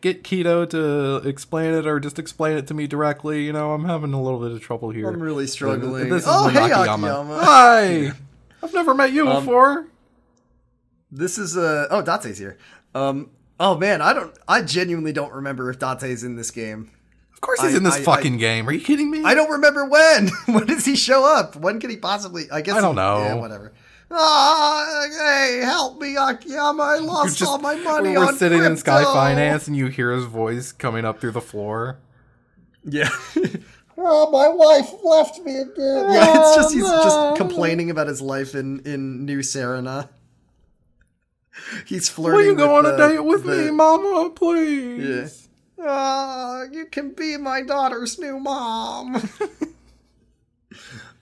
get Kido to explain it, or just explain it to me directly? You know, I'm having a little bit of trouble here. I'm really struggling. This is oh, when hey, Akiyama- Akiyama. Hi. I've never met you Um, before. This is uh oh Date's here. Um oh man, I don't I genuinely don't remember if Date's in this game. Of course, he's I- in this I- fucking game. Are you kidding me? I don't remember when. when does he show up? When could he possibly I guess I don't know. Yeah, whatever. Ah, hey, help me, Akiyama! I lost just- all my money We're on sitting in Sky. Finance, and you hear his voice coming up through the floor. Yeah. oh, my wife left me again. Yeah, it's just he's just complaining about his life in in New Serena. He's flirting. Will you go on with a date with the- me, Mama, please? Ah, you can be my daughter's new mom.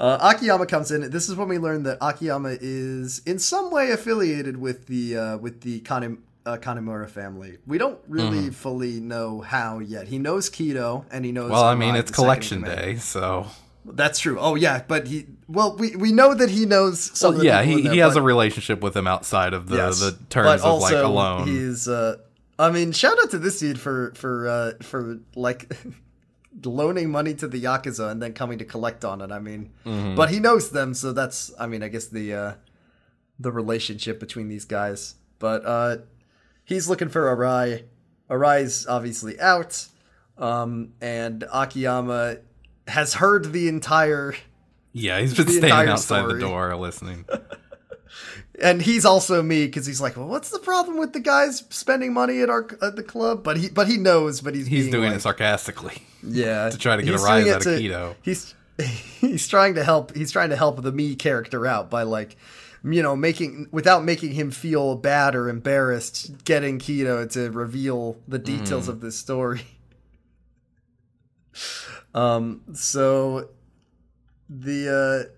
uh, Akiyama comes in. This is when we learn that Akiyama is in some way affiliated with the uh, with the Kane, uh, Kanemura family. We don't really fully know how yet. He knows Kido, and he knows. Well, I mean, it's the collection day, so That's true. Oh yeah, but he. Well, we we know that he knows some. well, yeah, he, there, he has a relationship with him outside of the Yes. the terms of like alone. He's uh I mean, shout out to this dude for for uh for like loaning money to the Yakuza and then coming to collect on it. I mean Mm-hmm. but he knows them, so that's I mean, I guess the uh the relationship between these guys. But uh he's looking for Arai. Arai's obviously out. Um and Akiyama has heard the entire Yeah, he's been standing outside story. the door listening. and he's also me because he's like, well, what's the problem with the guys spending money at our at the club? But he but he knows, but he's He's doing like, it sarcastically. yeah to try to get a rise out of Kido. He's he's trying to help. He's trying to help the me character out by like. You know, making without making him feel bad or embarrassed, getting Kido to reveal the details Mm. of this story. Um, so the uh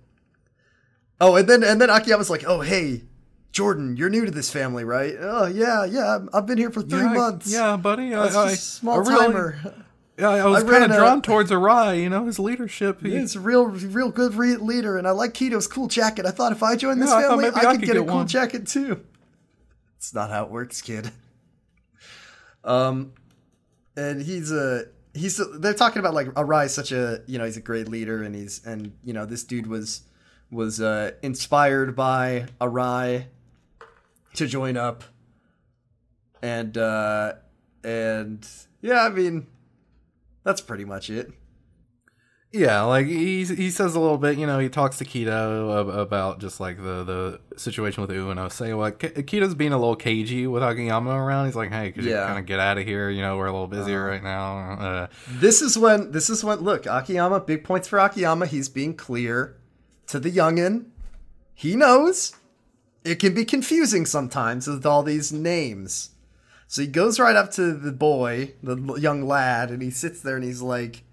Oh, and then and then Akiyama's like, "Oh, hey, Jordan, you're new to this family, right? Oh, yeah, yeah. I've been here for three yeah, I- months. Yeah, buddy. I, I, a small I really- timer. Yeah, I was kind of a- drawn towards Arai, you know, his leadership. He, He's a real, real good re- leader, and I like Kido's cool jacket. I thought if I joined this Yeah, family, I, I could could get, a cool one. jacket too. It's not how it works, kid. Um, and he's a he's they're talking about like Arai is such a you know he's a great leader, and he's and you know this dude was was uh, inspired by Arai to join up, and uh, and yeah, I mean that's pretty much it. Yeah, like he he says a little bit, you know, he talks to Kido about just like the the situation with Ueno. Say what Kido's being a little cagey with Akiyama around. He's like, "Hey, could you Yeah. kind of get out of here? You know, we're a little busy right now." Uh, This is when this is when look Akiyama big points for Akiyama. He's being clear to the youngin. He knows it can be confusing sometimes with all these names. So he goes right up to the boy, the young lad, and he sits there and he's like,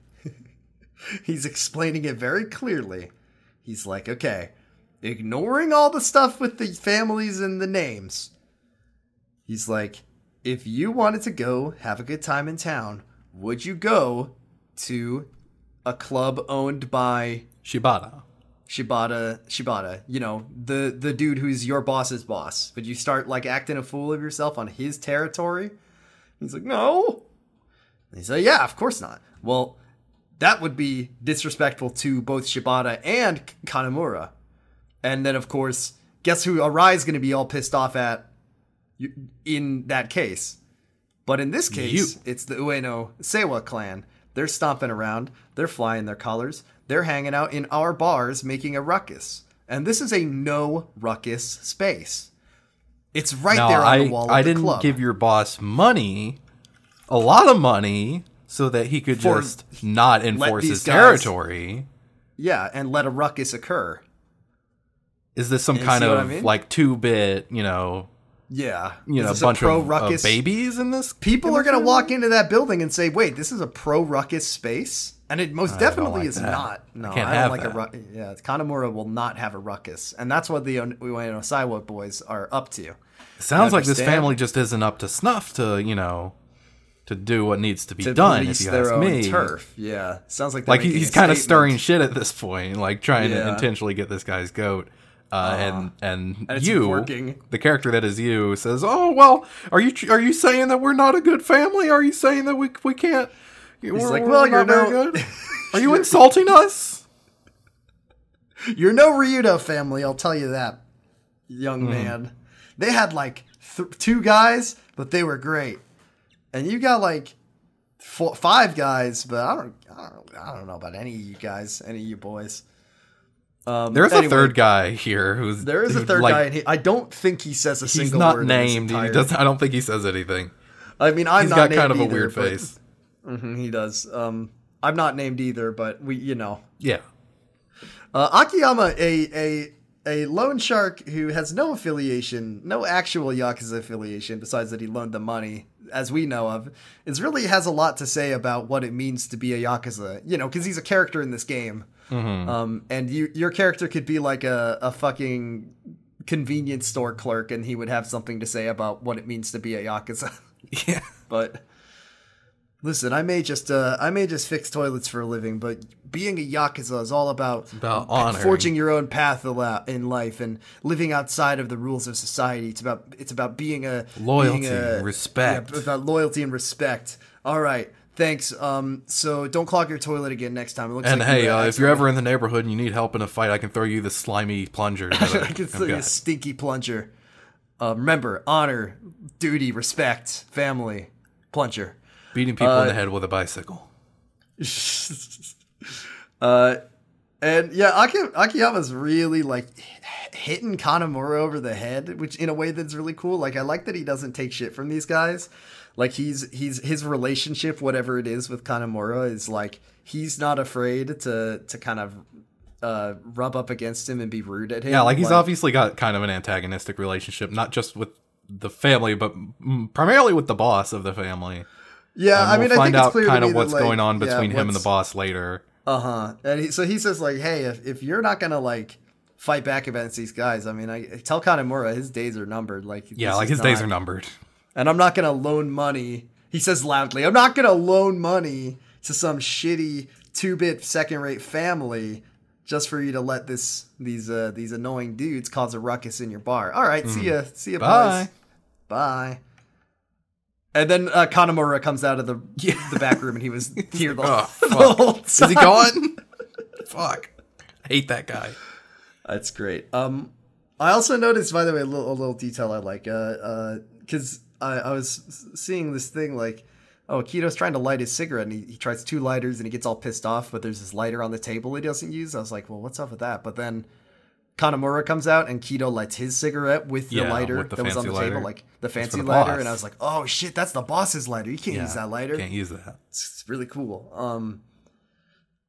he's explaining it very clearly. He's like, okay, ignoring all the stuff with the families and the names. He's like, if you wanted to go have a good time in town, would you go to a club owned by Shibata. Shibata Shibata, you know, the the dude who's your boss's boss. Would you start like acting a fool of yourself on his territory? He's like, "No." And he's like, "Yeah, of course not." Well, that would be disrespectful to both Shibata and Kanemura. And then of course, guess who Arai's going to be all pissed off at in that case? But in this case, You. it's the Ueno Seiwa clan. They're stomping around, they're flying their colors, they're hanging out in our bars making a ruckus. And this is a no ruckus space. It's right Now, there on I the wall of I the didn't club. give your boss money, a lot of money, so that he could For- just not enforce his guys- territory. yeah, and let a ruckus occur. Is this some You kind of I mean? like two bit, you know, Yeah. you Is know, this bunch pro of, of ruckus? babies in this? People in are going to walk into that building and say, "Wait, this is a pro ruckus space," and it most don't definitely like is that. not. No, I can't don't have like a that. ruckus. Yeah, Kanemura will not have a ruckus, and that's what the Ueno Seiwa boys are up to. Sounds like this family just isn't up to snuff to, you know, to do what needs to be to done. If you ask me, turf. Yeah, sounds like like he- he's kind of stirring shit at this point, like trying to Yeah. Uh-huh. intentionally get this guy's goat. Uh, and and, And you, working. the character that is you, says, "Oh well, are you are you saying that we're not a good family? Are you saying that we we can't? He's like, "Well, you're no- good. Are you insulting us?" You're no Ryudo family, I'll tell you that, young Hmm. man. They had like th- two guys, but they were great, and you got like four, five guys, but I don't, I don't, I don't know about any of you guys, any of you boys. Um, There's anyway, a third guy here who's There is a third like, guy, and he, I don't think he says a He's single not word. named. He does. I don't think he says anything. I mean, I'm He's not got kind of named a weird but- face. Mhm, he does. Um, I'm not named either, but we, you know, Yeah. Uh, Akiyama, a a a loan shark who has no affiliation, no actual Yakuza affiliation, besides that he loaned the money, as we know of, is really has a lot to say about what it means to be a Yakuza. You know, because he's a character in this game, um, and you, your character could be like a, a fucking convenience store clerk, and he would have something to say about what it means to be a Yakuza. Yeah. but listen, I may just uh, I may just fix toilets for a living, but being a yakuza is all about about forging your own path in life and living outside of the rules of society. It's about it's about being a Loyalty, being a, respect. Yeah, about loyalty and respect. All right. Thanks. Um. So don't clog your toilet again next time. It looks And like hey, you, uh, if you're ever in the neighborhood and you need help in a fight, I can throw you the slimy plunger. I can throw you a stinky plunger. Uh, remember, honor, duty, respect, family, plunger. Beating people Uh, in the head with a bicycle. uh, and yeah, Aki- Akiyama's really like h- hitting Kanemura over the head, which in a way that's really cool. Like I like that he doesn't take shit from these guys. Like he's he's his relationship, whatever it is with Kanemura, is like he's not afraid to to kind of uh rub up against him and be rude at him. Yeah, like he's obviously got kind of an antagonistic relationship, not just with the family, but primarily with the boss of the family. Yeah, And I we'll mean, I find think it's out kind of that, what's like, going on yeah, between him and the boss later. Uh huh. And he, so he says like, hey, if, if you're not gonna like fight back against these guys, I mean, I tell Kanemura his days are numbered. Like Yeah, like is his days are numbered. And I'm not gonna loan money. He says loudly, I'm not gonna loan money to some shitty two bit second rate family just for you to let this these uh these annoying dudes cause a ruckus in your bar. All right, see ya, see ya, Hmm. Bye. boys. Bye. And then uh, Kanemura comes out of the the back room, and he was here the, Oh, the whole Is he gone? Fuck. I hate that guy. That's great. Um, I also noticed, by the way, a little, a little detail I like. Uh, uh, because I, I was seeing this thing like, oh, Kido's trying to light his cigarette, and he, he tries two lighters, and he gets all pissed off. But there's this lighter on the table he doesn't use. I was like, well, what's up with that? But then Kanemura comes out, and Kido lights his cigarette with the Yeah, lighter with the that was on the fancy table, like the fancy the lighter. boss. And I was like, oh shit, that's the boss's lighter. You can't use that lighter. Can't use that. It's really cool. Um.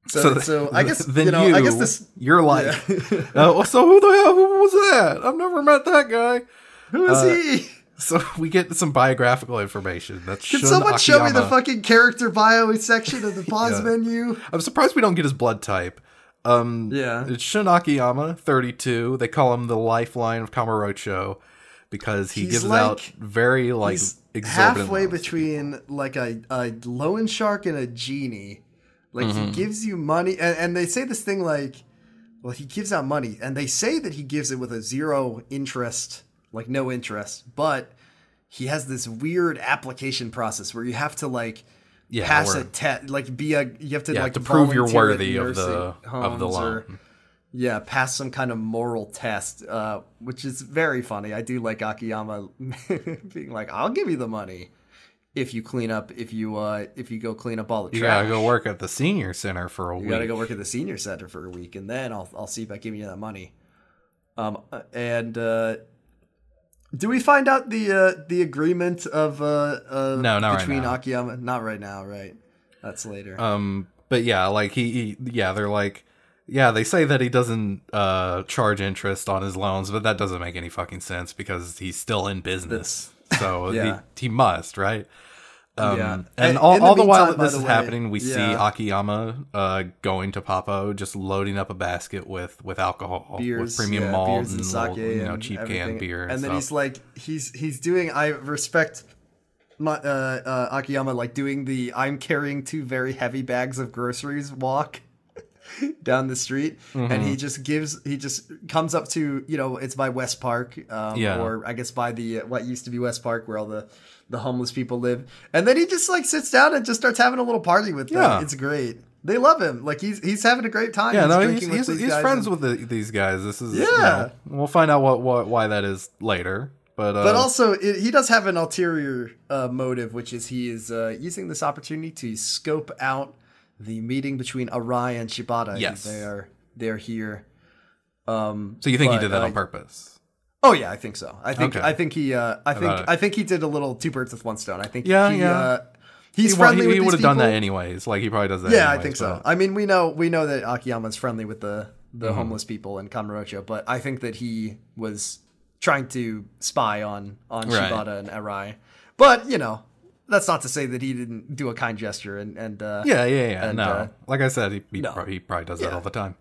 So, so, th- I guess then you know, you, I guess this you're like, Yeah. uh, so who the hell who was that? I've never met that guy. who is Uh, he? So we get some biographical information. That's Can Shun someone show me the fucking character bio section of the pause Yeah. menu? I'm surprised we don't get his blood type. Um, Yeah. it's Shun Akiyama, 32. They call him the lifeline of Kamurocho because he He's gives like- out very like halfway between like a, a loan shark and a genie. Like Mm-hmm. he gives you money, and, and they say this thing like, well, he gives out money, and they say that he gives it with a zero interest, like no interest, but he has this weird application process where you have to like Yeah, pass a test, like be a you have to Yeah, like to prove you're worthy of the of the homes or- Yeah, pass some kind of moral test, uh, which is very funny. I do like Akiyama being like, "I'll give you the money if you clean up, if you uh, if you go clean up all the You trash. gotta go work at the senior center for a You week. gotta go work at the senior center for a week, and then I'll I'll see about giving you that money." Um, and uh, do we find out the uh, the agreement of uh, uh No, not right between now. Akiyama? Not right now, right? That's later. Um, but yeah, like he, he, yeah, they're like, yeah, they say that he doesn't uh charge interest on his loans, but that doesn't make any fucking sense because he's still in business, so Yeah. he, he must, right? Um, Yeah. and all, the all the while that this is way, happening, we see yeah. Akiyama uh going to Poppo, just loading up a basket with with alcohol, beers, with premium yeah, malt and, and sake, little, you know cheap everything. canned beer, and, And then stuff. he's like, he's he's doing. I respect Ma- uh, uh, Akiyama like doing the "I'm carrying two very heavy bags of groceries" walk down the street, and Mm-hmm. he just gives he just comes up to you know it's by West Park, um, Yeah. or I guess by the uh, what used to be West Park where all the the homeless people live, and then he just like sits down and just starts having a little party with them. Yeah. It's great. They love him. Like he's he's having a great time. Yeah, no, he's, with he's, these he's guys friends and- with the, these guys. This is Yeah. You know, we'll find out what, what why that is later. But uh, But also, it, he does have an ulterior uh, motive, which is he is uh, using this opportunity to scope out the meeting between Arai and Shibata. Yes. they are they're here. Um, so you think he did that uh, on purpose? Oh yeah, I think so. I think Okay. I think he uh, I think I think he did a little two birds with one stone. I think Yeah, he, yeah. Uh, he's he friendly he, he would have done that anyways. Like he probably does that. Yeah, I anyways, think so. but- I mean, we know we know that Akiyama's friendly with the the Mm-hmm. homeless people in Kamurocho, but I think that he was trying to spy on on Right. Shibata and Arai. But you know, that's not to say that he didn't do a kind gesture and and uh, Yeah, yeah, yeah. And, no, uh, like I said, he, he, no. probably, he probably does that all the time.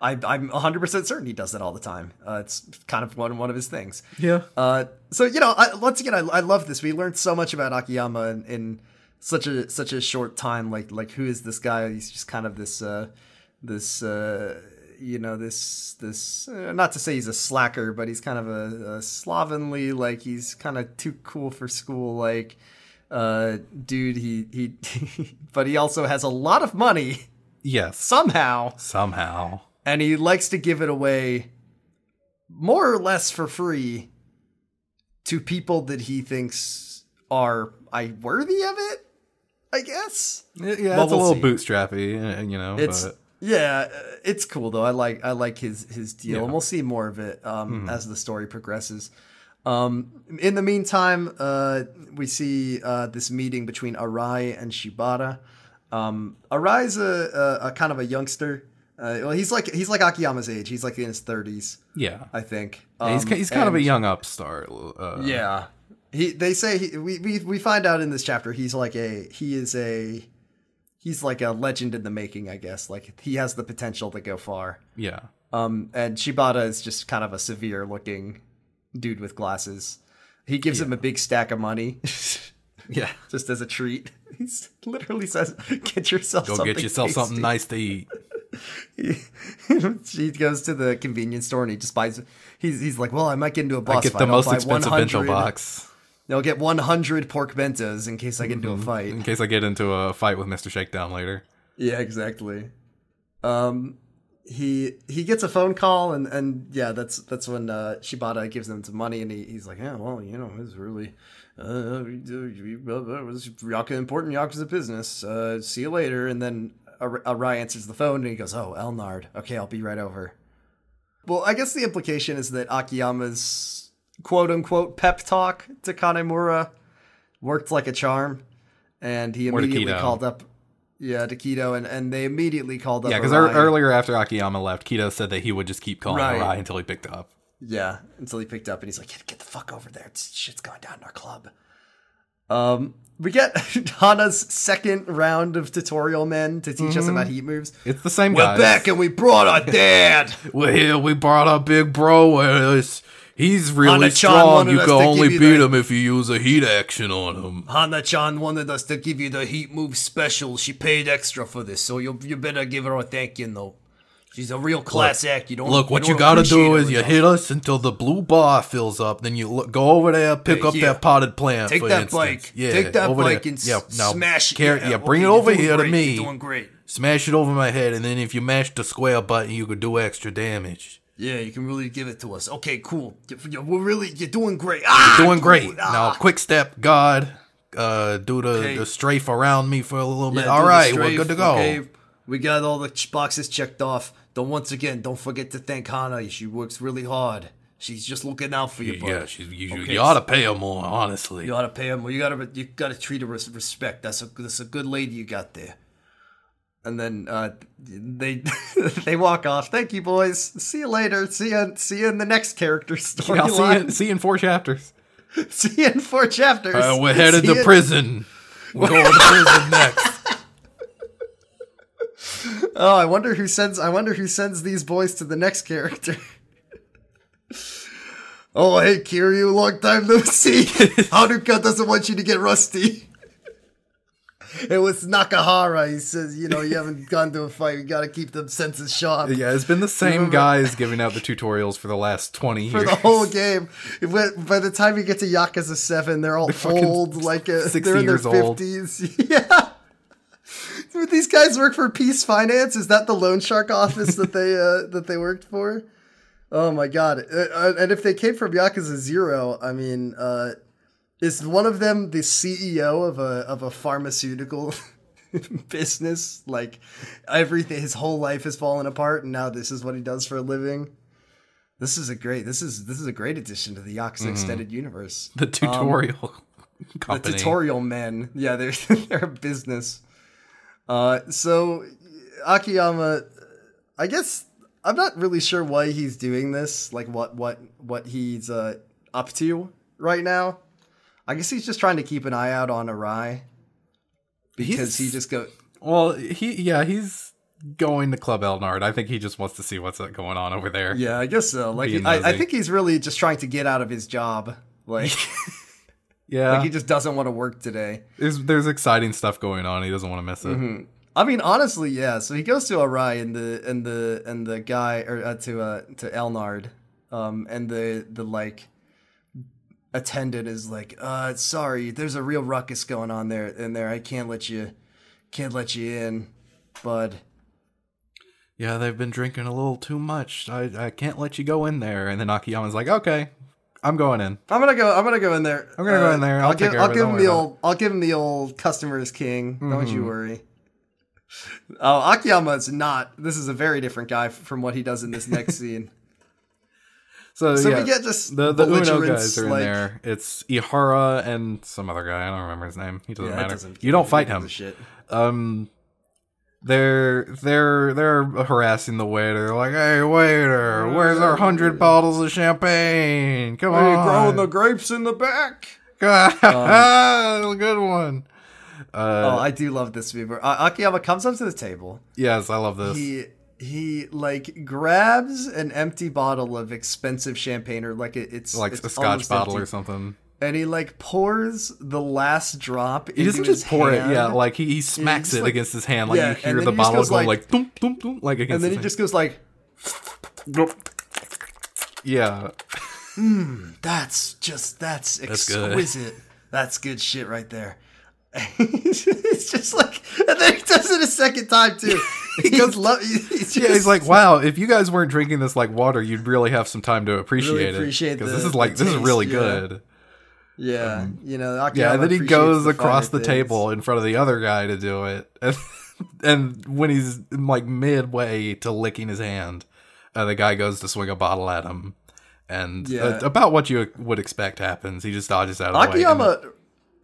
I, I'm 100 percent certain he does that all the time. Uh, it's kind of one one of his things. Yeah. Uh, so you know, I, once again, I, I love this. We learned so much about Akiyama in, in such a such a short time. Like like who is this guy? He's just kind of this uh, this uh, you know this this uh, not to say he's a slacker, but he's kind of a, a slovenly like he's kind of too cool for school like uh, dude. He he, but he also has a lot of money Yes. somehow Somehow. and he likes to give it away more or less for free to people that he thinks are I worthy of it. I guess Yeah, yeah Well, it's a we'll little see. bootstrappy, uh, you know. it's but yeah, it's cool though. I like I like his his deal, Yeah. And we'll see more of it um, as the story progresses. Um, in the meantime, uh, we see uh, this meeting between Arai and Shibata. Um, Arai's a, a, a kind of a youngster. Uh, well, he's like he's like Akiyama's age. He's like in his thirties, yeah, I think. Yeah, he's Um, he's kind of a young upstart. Uh, Yeah, he. They say he, we we we find out in this chapter he's like a he is a he's like a legend in the making. I guess like he has the potential to go far. yeah, Um, and Shibata is just kind of a severe looking dude with glasses. He gives him a big stack of money. yeah. just as a treat. He literally says, "Get yourself Go something get yourself something nice to eat. he goes to the convenience store and he just buys. He's he's like, well, I might get into a boss I get fight. the most expensive bento box I'll get 100 pork bentos in case I get into Mm-hmm. a fight. in case I get into a fight with Mister Shakedown later. Yeah, exactly. Um, he he gets a phone call and and yeah, that's that's when uh, Shibata gives him some money and he, he's like, yeah, well, you know, it's really. Uh, it was Yaka important Yakuza business. Uh, see you later. And then Ar- Arai answers the phone and he goes, "Oh, Elnard. Okay, I'll be right over." Well, I guess the implication is that Akiyama's quote unquote pep talk to Kanemura worked like a charm, and he immediately called up, yeah, to Kido, and, and they immediately called up. Yeah, because earlier after Akiyama left, Kido said that he would just keep calling Right. Arai until he picked up. Yeah, until he picked up and he's like, get, get the fuck over there. It's, shit's going down in our club. Um, we get Hana's second round of tutorial men to teach us about heat moves. It's the same We're guys. back and we brought our dad. We're here. We brought our big bro. with us. He's really strong. You can only you beat the- him if you use a heat action on him. Hana-chan wanted us to give you the heat move special. She paid extra for this, so you you better give her a thank you note. She's a real class act. You don't Look, what you don't gotta do is you enough. hit us until the blue bar fills up. Then you look, go over there, pick up that potted plant. Take for that instance. bike. Yeah, Take that bike there. and yeah, smash it. carry- Yeah, yeah, okay, bring it over here to me. You're doing great. Smash it over my head, and then if you mash the square button, you could do extra damage. Yeah, you can really give it to us. Okay, cool. You- you- We're really you're doing great. Ah, Doing great. dude, ah. Now, quick step, God. Uh, do the, Okay. the strafe around me for a little bit. do All right, we're good to go. Okay, we got all the boxes checked off. Don't once again, don't forget to thank Hana. She works really hard. She's just looking out for you. Yeah, she's, you, you- Okay, you ought to pay her more, honestly. You ought to pay him. You gotta, you gotta treat her with respect. That's a, that's a good lady you got there. And then uh, they they walk off. Thank you, boys. See you later. See you. See you in the next character I'll see storyline. you, see you in four chapters. see you in four chapters. Uh, we're headed See to prison. We're going to prison next. Oh, I wonder who sends. I wonder who sends these boys to the next character. Oh, hey, Kiryu, long time no see. Haruka doesn't want you to get rusty. It was Nakahara. He says, you know, you haven't gone to a fight. You got to keep the senses sharp. Yeah, it's been the same guys giving out the tutorials for the last 20 years. For the whole game, went- by the time you get to Yakuza Seven, they're all fucking old, like uh, 60 they're in their years old. fifties. Yeah, But these guys work for Peace Finance. Is that the loan shark office that they uh, that they worked for? Oh my god! Uh, uh, and if they came from Yakuza Zero, I mean, uh, is one of them the CEO of a of a pharmaceutical business? Like everything, his whole life has fallen apart, and now this is what he does for a living. This is a great. This is this is a great addition to the Yakuza extended universe. the tutorial The company. tutorial men. Yeah, they're they're a business. Uh, so Akiyama, I guess I'm not really sure why he's doing this. Like what what what he's uh, up to right now. I guess he's just trying to keep an eye out on Arai because he just go. Well, he yeah, he's going to Club Elnard. I think he just wants to see what's going on over there. Yeah, I guess so. Like I, I think he's really just trying to get out of his job. Like, Yeah. like he just doesn't want to work today. there's there's exciting stuff going on. He doesn't want to miss it. I mean, honestly, yeah. So he goes to Arai and the and the and the guy or uh, to uh to Elnard, um, and the the like attendant is like, uh, sorry, there's a real ruckus going on there in there. I can't let you, can't let you in, bud. Yeah, they've been drinking a little too much. I I can't let you go in there. And then Akiyama's like, okay, I'm going in. I'm gonna go. I'm gonna go in there. I'm gonna go in there. I'll I'll give. I'll give don't him the old. I'll give him the old customer is king. Don't Mm-hmm. you worry. Oh, Akiyama is not. This is a very different guy from what he does in this next scene. So, So yeah, we get just the the Uno guys are in like- there. It's Ihara and some other guy. I don't remember his name. He doesn't Yeah, matter. doesn't- you don't fight him. Shit. um they're they're they're harassing the waiter They're like hey waiter where's our hundred bottles of champagne come on. Hey, on growing the grapes in the back. good one Oh, uh I do love this movie. Uh, Akiyama comes up to the table. yes i love this He he like grabs an empty bottle of expensive champagne or like it, it's like it's a scotch bottle empty, or something and he like pours the last drop. he doesn't just pour it yeah like he, he smacks just, it like- against his hand like Yeah, you hear the he bottle going like- like thump thump thump like against and then he his just goes like, hand. yeah hmm, "That's just that's good. exquisite. That's good shit right there." it's just like, and then he does it a second time too. he goes, lo- he's yeah, he's like, wow, if you guys weren't drinking this like water, you'd really have some time to appreciate Really it. Because this is like the this is taste, really yeah. good. yeah, you know, Yeah, Akiyama and then he goes the across the things. table in front of the other guy to do it. And, and when he's like midway to licking his hand, uh, the guy goes to swing a bottle at him. And Yeah. uh, about what you would expect happens. He just dodges out of the way. Akiyama,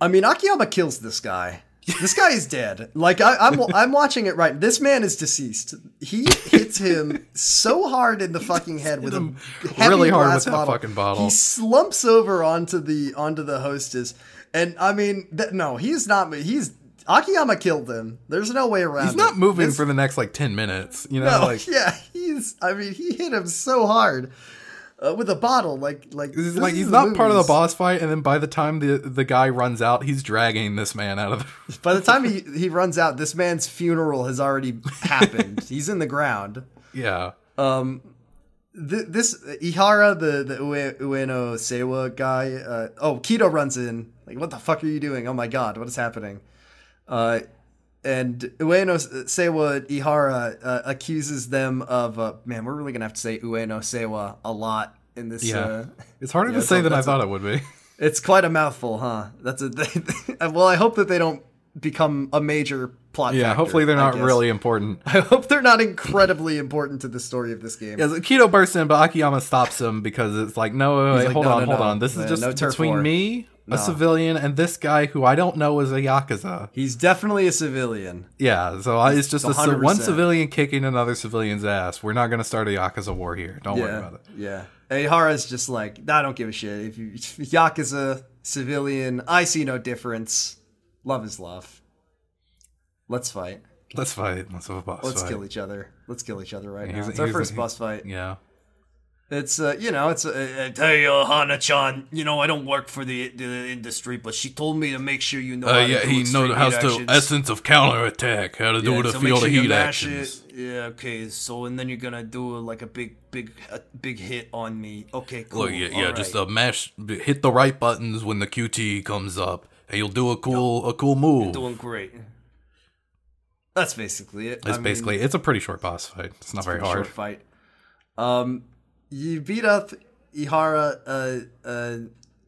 I mean, Akiyama kills this guy. This guy is dead. Like I, I'm, I'm watching it right. This man is deceased. He hits him so hard in the fucking head with a really hard with that fucking bottle. He slumps over onto the onto the hostess, and I mean, th- no, he's not. He's Akiyama killed him. There's no way around. He's not it. moving This- for the next like 10 minutes. You know, no, like yeah, he's. I mean, he hit him so hard uh, with a bottle. Like, like, He's this like is he's not part of the boss fight, and then by the time the the guy runs out, he's dragging this man out of the. By the time he, he runs out, this man's funeral has already happened. He's in the ground. Yeah, Um. Th- this Ihara, the the Ue, Ueno Seiwa guy. Uh, oh, Kido runs in. Like, what the fuck are you doing? Oh my god, what is happening? Uh, and Ueno Seiwa Ihara uh, accuses them of. Uh, man, we're really gonna have to say Ueno Seiwa a lot in this. yeah. Uh, it's harder to say than I that's a- thought it would be. it's quite a mouthful, huh? That's a. well, I hope that they don't become a major plot. Yeah, factor, hopefully they're not really important. I hope they're not incredibly important to the story of this game. Yeah, Kido bursts in, but Akiyama stops him because it's like, no, wait, wait, like, hold no, on, no, hold no. on. This is just between war. me, No. a civilian, and this guy who I don't know is a yakuza. He's definitely a civilian. Yeah, so I, it's just a, one civilian kicking another civilian's ass. We're not going to start a yakuza war here. Don't worry about it. yeah. Ihara's just like, I don't give a shit. If you Yakuza civilian, I see no difference. Love is love. Let's fight. Let's fight. Let's have a boss Let's fight. kill each other. Let's kill each other right Here's- now. It's our first boss fight. Yeah. It's uh, you know, it's uh, uh, hey uh, Hana-chan. You know, I don't work for the the industry, but she told me to make sure you know. Uh, how to yeah, do he knows how to essence of counterattack, how to do Yeah, the so field sure of heat actions. it. Yeah, okay. So and then you're gonna do like a big, big, a big hit on me. Okay, cool. Look, yeah, yeah, all just right. uh, mash, hit the right buttons when the QT comes up, and you'll do a cool, a cool move. You're doing great. That's basically it. It's I mean, basically, it's a pretty short boss fight. It's not very pretty hard. short fight. Um, you beat up Ihara, uh, uh,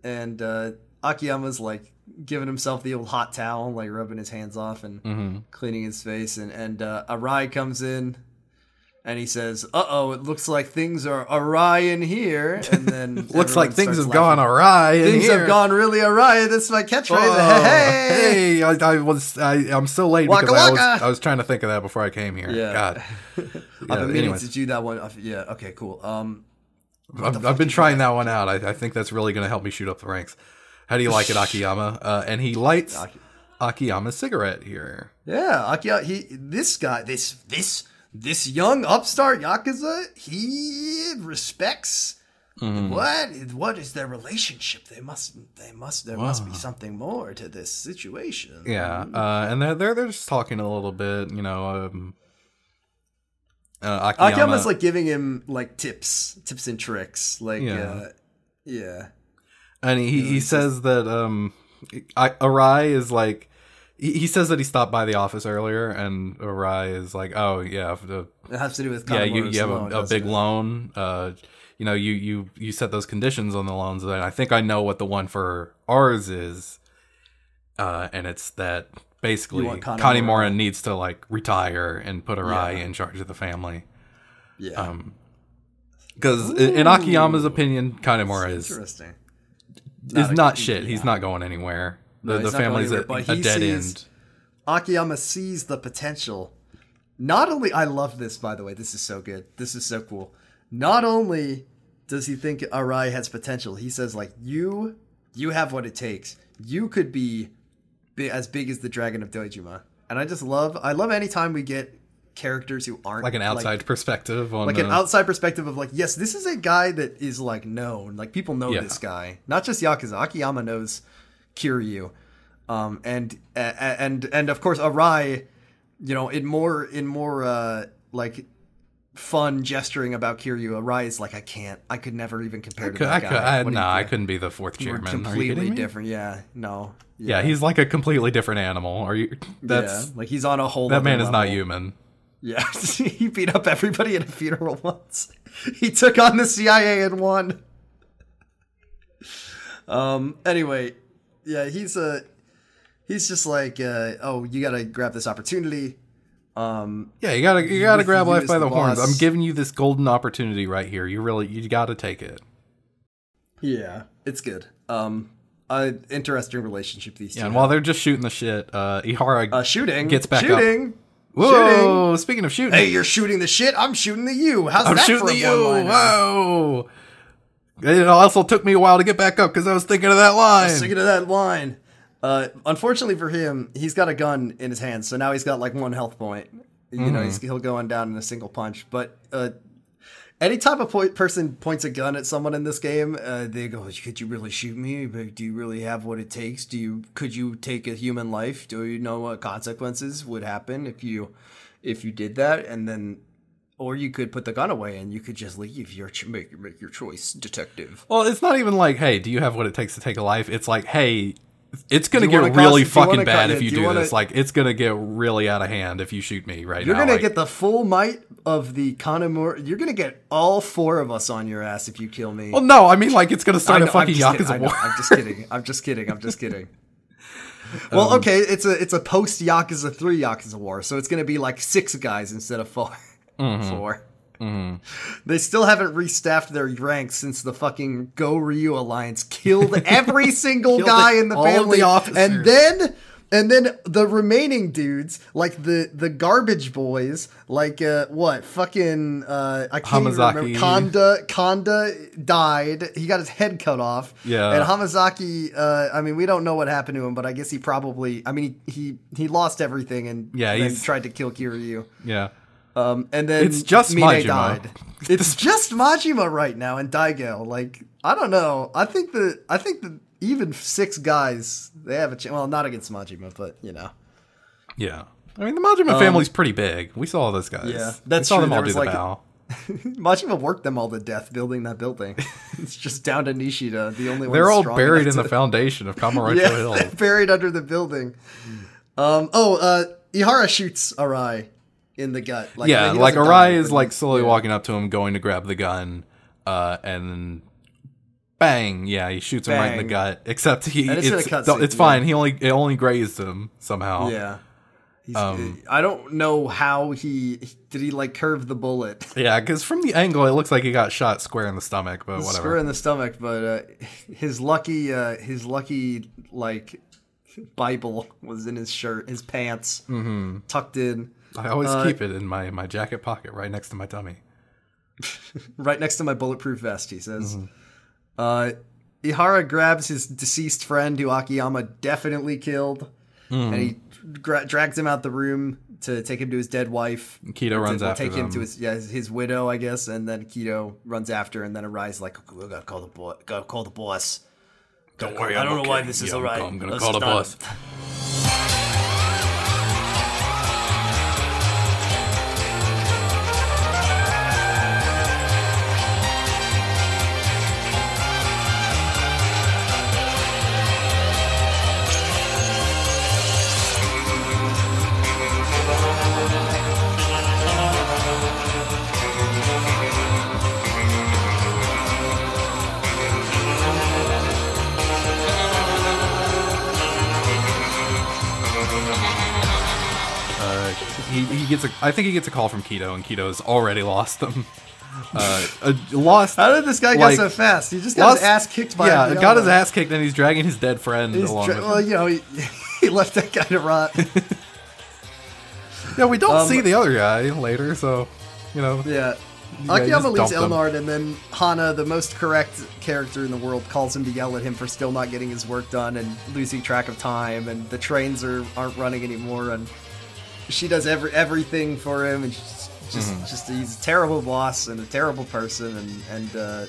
and uh, Akiyama's like giving himself the old hot towel, like rubbing his hands off and Mm-hmm. cleaning his face, and and uh, Arai comes in. And he says, "Uh oh, it looks like things are awry in here." And then Looks like things have gone awry. in Things here. have gone really awry. That's my catchphrase. Oh, hey, hey! I, I was I, I'm so late Waka because I was. I was trying to think of that before I came here. Yeah. God. I've Yeah, been meaning anyways. to do that one. Yeah. Okay. Cool. Um. I've, I've been trying that one out. I, I think that's really going to help me shoot up the ranks. How do you like it, Akiyama? Uh, and he lights Aki- Akiyama's cigarette here. Yeah, Akiyama. He. This guy. This. This. This young upstart yakuza. He respects. Mm-hmm. What? What is their relationship? They must. They must. There must be something more to this situation. Yeah, uh, and they're, they're they're just talking a little bit. You know, um, uh, Akiyama. Akiyama's like giving him like tips, tips and tricks. Like. Yeah. Uh, yeah. and he, he says that um, I, Arai is like. He he says that he stopped by the office earlier, and Arai is like, "Oh yeah, the, It has to do with yeah, you, you have loan, a, a big it? loan. Uh, you know, you you you set those conditions on the loans, and I think I know what the one for ours is. Uh, and it's that basically Kanemura. Kanemura needs to like retire and put Arai Yeah. in charge of the family. Yeah. Um, because in, Akiyama's opinion, Kanemura is Interesting. is a- not shit. He's not going anywhere. The, No, the not family's anywhere, a, a dead sees- end. Akiyama sees the potential. Not only I love this by the way, this is so good. This is so cool. Not only does he think Arai has potential, he says like you you have what it takes. You could be, as big as the Dragon of Dojima. And I just love I love anytime we get characters who aren't Like an outside perspective on like an outside perspective of like, yes, this is a guy that is like known. Like people know Yeah. this guy. Not just Yakuza. Akiyama knows Kiryu. Um and and and of course Arai, you know, in more in more uh like fun gesturing about Kiryu, Arai is like, I can't I could never even compare to Could- that I, guy. could, I, What do nah, you I couldn't be the fourth We're chairman. You completely different. Yeah. No. Yeah, he's like a completely different animal. Are you? That's yeah, like he's on a whole that man is not human. Yeah, he beat up everybody at a funeral once. He took on the CIA and won. Um. Anyway, yeah, he's a. He's just like, uh, oh, you gotta grab this opportunity. Um. Yeah, you gotta you gotta grab you life by the the horns. I'm giving you this golden opportunity right here. You really you gotta take it. Yeah, it's good. Um. Uh, interesting relationship these two. Yeah, and while they're just shooting the shit, uh, Ihara uh, shooting gets back up. shooting. Whoa! Speaking of shooting, Hey, you're shooting the shit. I'm shooting the you. How's I'm that shooting for the a you. one-liner? Whoa! It also took me a while to get back up because I was thinking of that line. Thinking of that line. Uh, unfortunately for him, he's got a gun in his hand, so now he's got like one health point. You know, he's, Mm-hmm. he'll go on down in a single punch. But uh, any type of person points a gun at someone in this game, uh, they go, "Could you really shoot me? Do you really have what it takes? Do you? Could you take a human life? Do you know what consequences would happen if you, if you did that? And then." Or you could put the gun away and you could just leave. Your ch- make make your choice, detective. Well, it's not even like, hey, do you have what it takes to take a life? It's like, hey, it's gonna get really you fucking bad if you do you wanna- this. Like, it's gonna get really out of hand if you shoot me right now. You're gonna Like, get the full might of the Kanemura. You're gonna get all four of us on your ass if you kill me. Well, no, I mean, like, it's gonna start a fucking I'm just kidding, Yakuza know, war. I'm just kidding. I'm just kidding. I'm just kidding. Well, okay, it's a it's a post Yakuza three Yakuza war, so it's gonna be like six guys instead of 4 Mm-hmm. 4 They still haven't restaffed their ranks since the fucking Go Ryu alliance killed every single Killed guy the- in the the family, officers. and then and then the remaining dudes, like the the garbage boys, like uh what fucking uh I can't Hamazaki. remember. Kanda Kanda died. He got his head cut off. Yeah. And Hamazaki, uh, I mean, we don't know what happened to him, but I guess he probably, I mean, he he, he lost everything and Yeah, he's- tried to kill Kiryu. yeah. Um, and then It's just Mine Majima. died. It's just Majima right now and Daigel. Like I don't know. I think that I think that even six guys they have a chance. Well, not against Majima, but you know. Yeah. I mean, the Majima family's pretty big. We saw all those guys. Um, Yeah, We saw true. them all do the like- bow. Majima worked them all to death building that building. it's just down to Nishida, the only one. They're all buried in the foundation of Kamurocho yeah, Hill. buried under the building. Um. Oh. Uh. Ihara shoots Arai in the gut. Like, yeah, like Arai is like slowly yeah. walking up to him, going to grab the gun, uh, and bang! Yeah, he shoots him right in the gut. Except he, And it's it's, in a cutscene, it's fine. yeah. He only it only grazed him somehow. Yeah. Um, I don't know how he did. He like curve the bullet. yeah, because from the angle it looks like he got shot square in the stomach, but whatever, Square in the stomach, but uh, his lucky, uh, his lucky like Bible was in his shirt, his pants, Mm-hmm. tucked in, I always uh, keep it in my my jacket pocket, right next to my tummy. right next to my bulletproof vest. He says. Mm-hmm. Uh, Ihara grabs his deceased friend, who Akiyama definitely killed, Mm-hmm. and he gra- drags him out the room to take him to his dead wife. Kido To- runs will after take him to his yeah his, his widow, I guess, and then Kido runs after, and then Arai's like, "We gotta call the boy, gotta call the boss." Don't worry, I I'm don't know okay. why this is Yeah, alright. I'm gonna Let's call the boss. gets a. I think he gets a call from Kido, and Kido's already lost them. Uh, uh, lost. How did this guy Like, get so fast? He just got lost, his ass kicked by. Yeah, got his ass kicked, and he's dragging his dead friend He's along. dra- well, you know, he, he left that guy to rot. Yeah, we don't um, see the other guy later, so you know. yeah. Yeah, he Akiyama just leaves. Elnard, and then Hana, the most correct character in the world, calls him to yell at him for still not getting his work done and losing track of time, and the trains are aren't running anymore, and she does every everything for him, and she's just Mm-hmm. just he's a terrible boss and a terrible person, and and uh,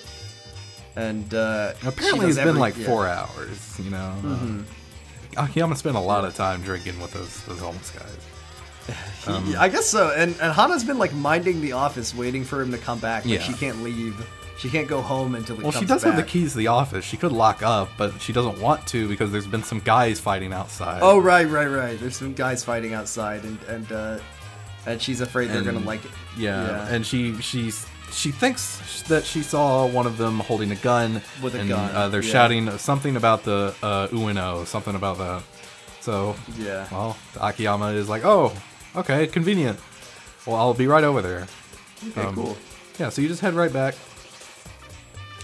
and uh, Apparently, it's been like yeah. four hours. You know. Uh, Akiyama spent a lot of time drinking with those those homeless guys. He- I guess so. And and Hana's been like minding the office, waiting for him to come back. But Yeah. she can't leave. She can't go home until he Well, she does back. have the keys to the office. She could lock up, but she doesn't want to because there's been some guys fighting outside. Oh right, right, right. There's some guys fighting outside, and and uh, and she's afraid they're And- gonna like. Yeah, Yeah. and she she's she thinks that she saw one of them holding a gun With a and, gun, Uh, they're yeah. shouting something about the uh, Ueno, something about that. So Yeah. well, Akiyama is like, oh, okay, convenient. Well, I'll be right over there. Okay, Um, cool. Yeah, so you just head right back,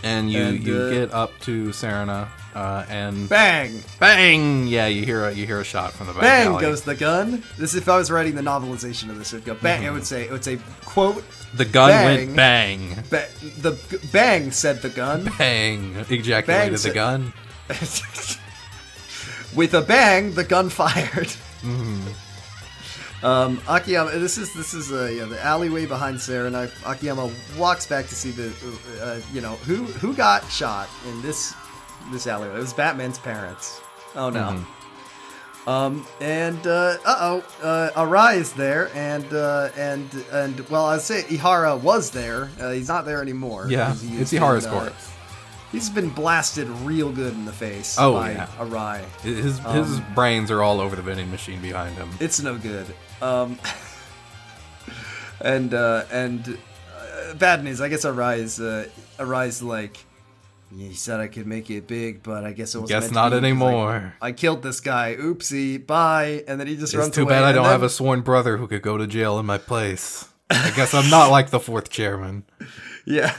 and you And, you uh, get up to Serena, uh, and Bang! bang! Yeah, you hear a you hear a shot from the back Bang alley. goes the gun. This is if I was writing the novelization of this, it'd go bang. It would say it would say quote. the gun bang. went bang, Ba- the bang said the gun. bang, ejaculated Bang the said- gun. With a bang, the gun fired. Mm-hmm. Um, Akiyama, this is this is uh, yeah, the alleyway behind Sarah, and I, Akiyama walks back to see the uh, you know who who got shot in this this alleyway. It was Batman's parents. Oh no. Mm-hmm. Um, and uh oh, uh, Arai is there, and uh, and and well, I'd say Ihara was there. Uh, he's not there anymore. Yeah, it's Ihara's been, uh, corpse. He's been blasted real good in the face Oh, by yeah. Arai. His his Um, brains are all over the vending machine behind him. It's no good. Um, and uh, and uh, bad news. I guess Arai's uh, Arai's like you said I could make it big, but I guess it was Guess not anymore. I killed this guy. Oopsie. Bye. And then he just runs away. It's runs too away. bad I don't then- have a sworn brother who could go to jail in my place. I guess I'm not like the fourth chairman. yeah.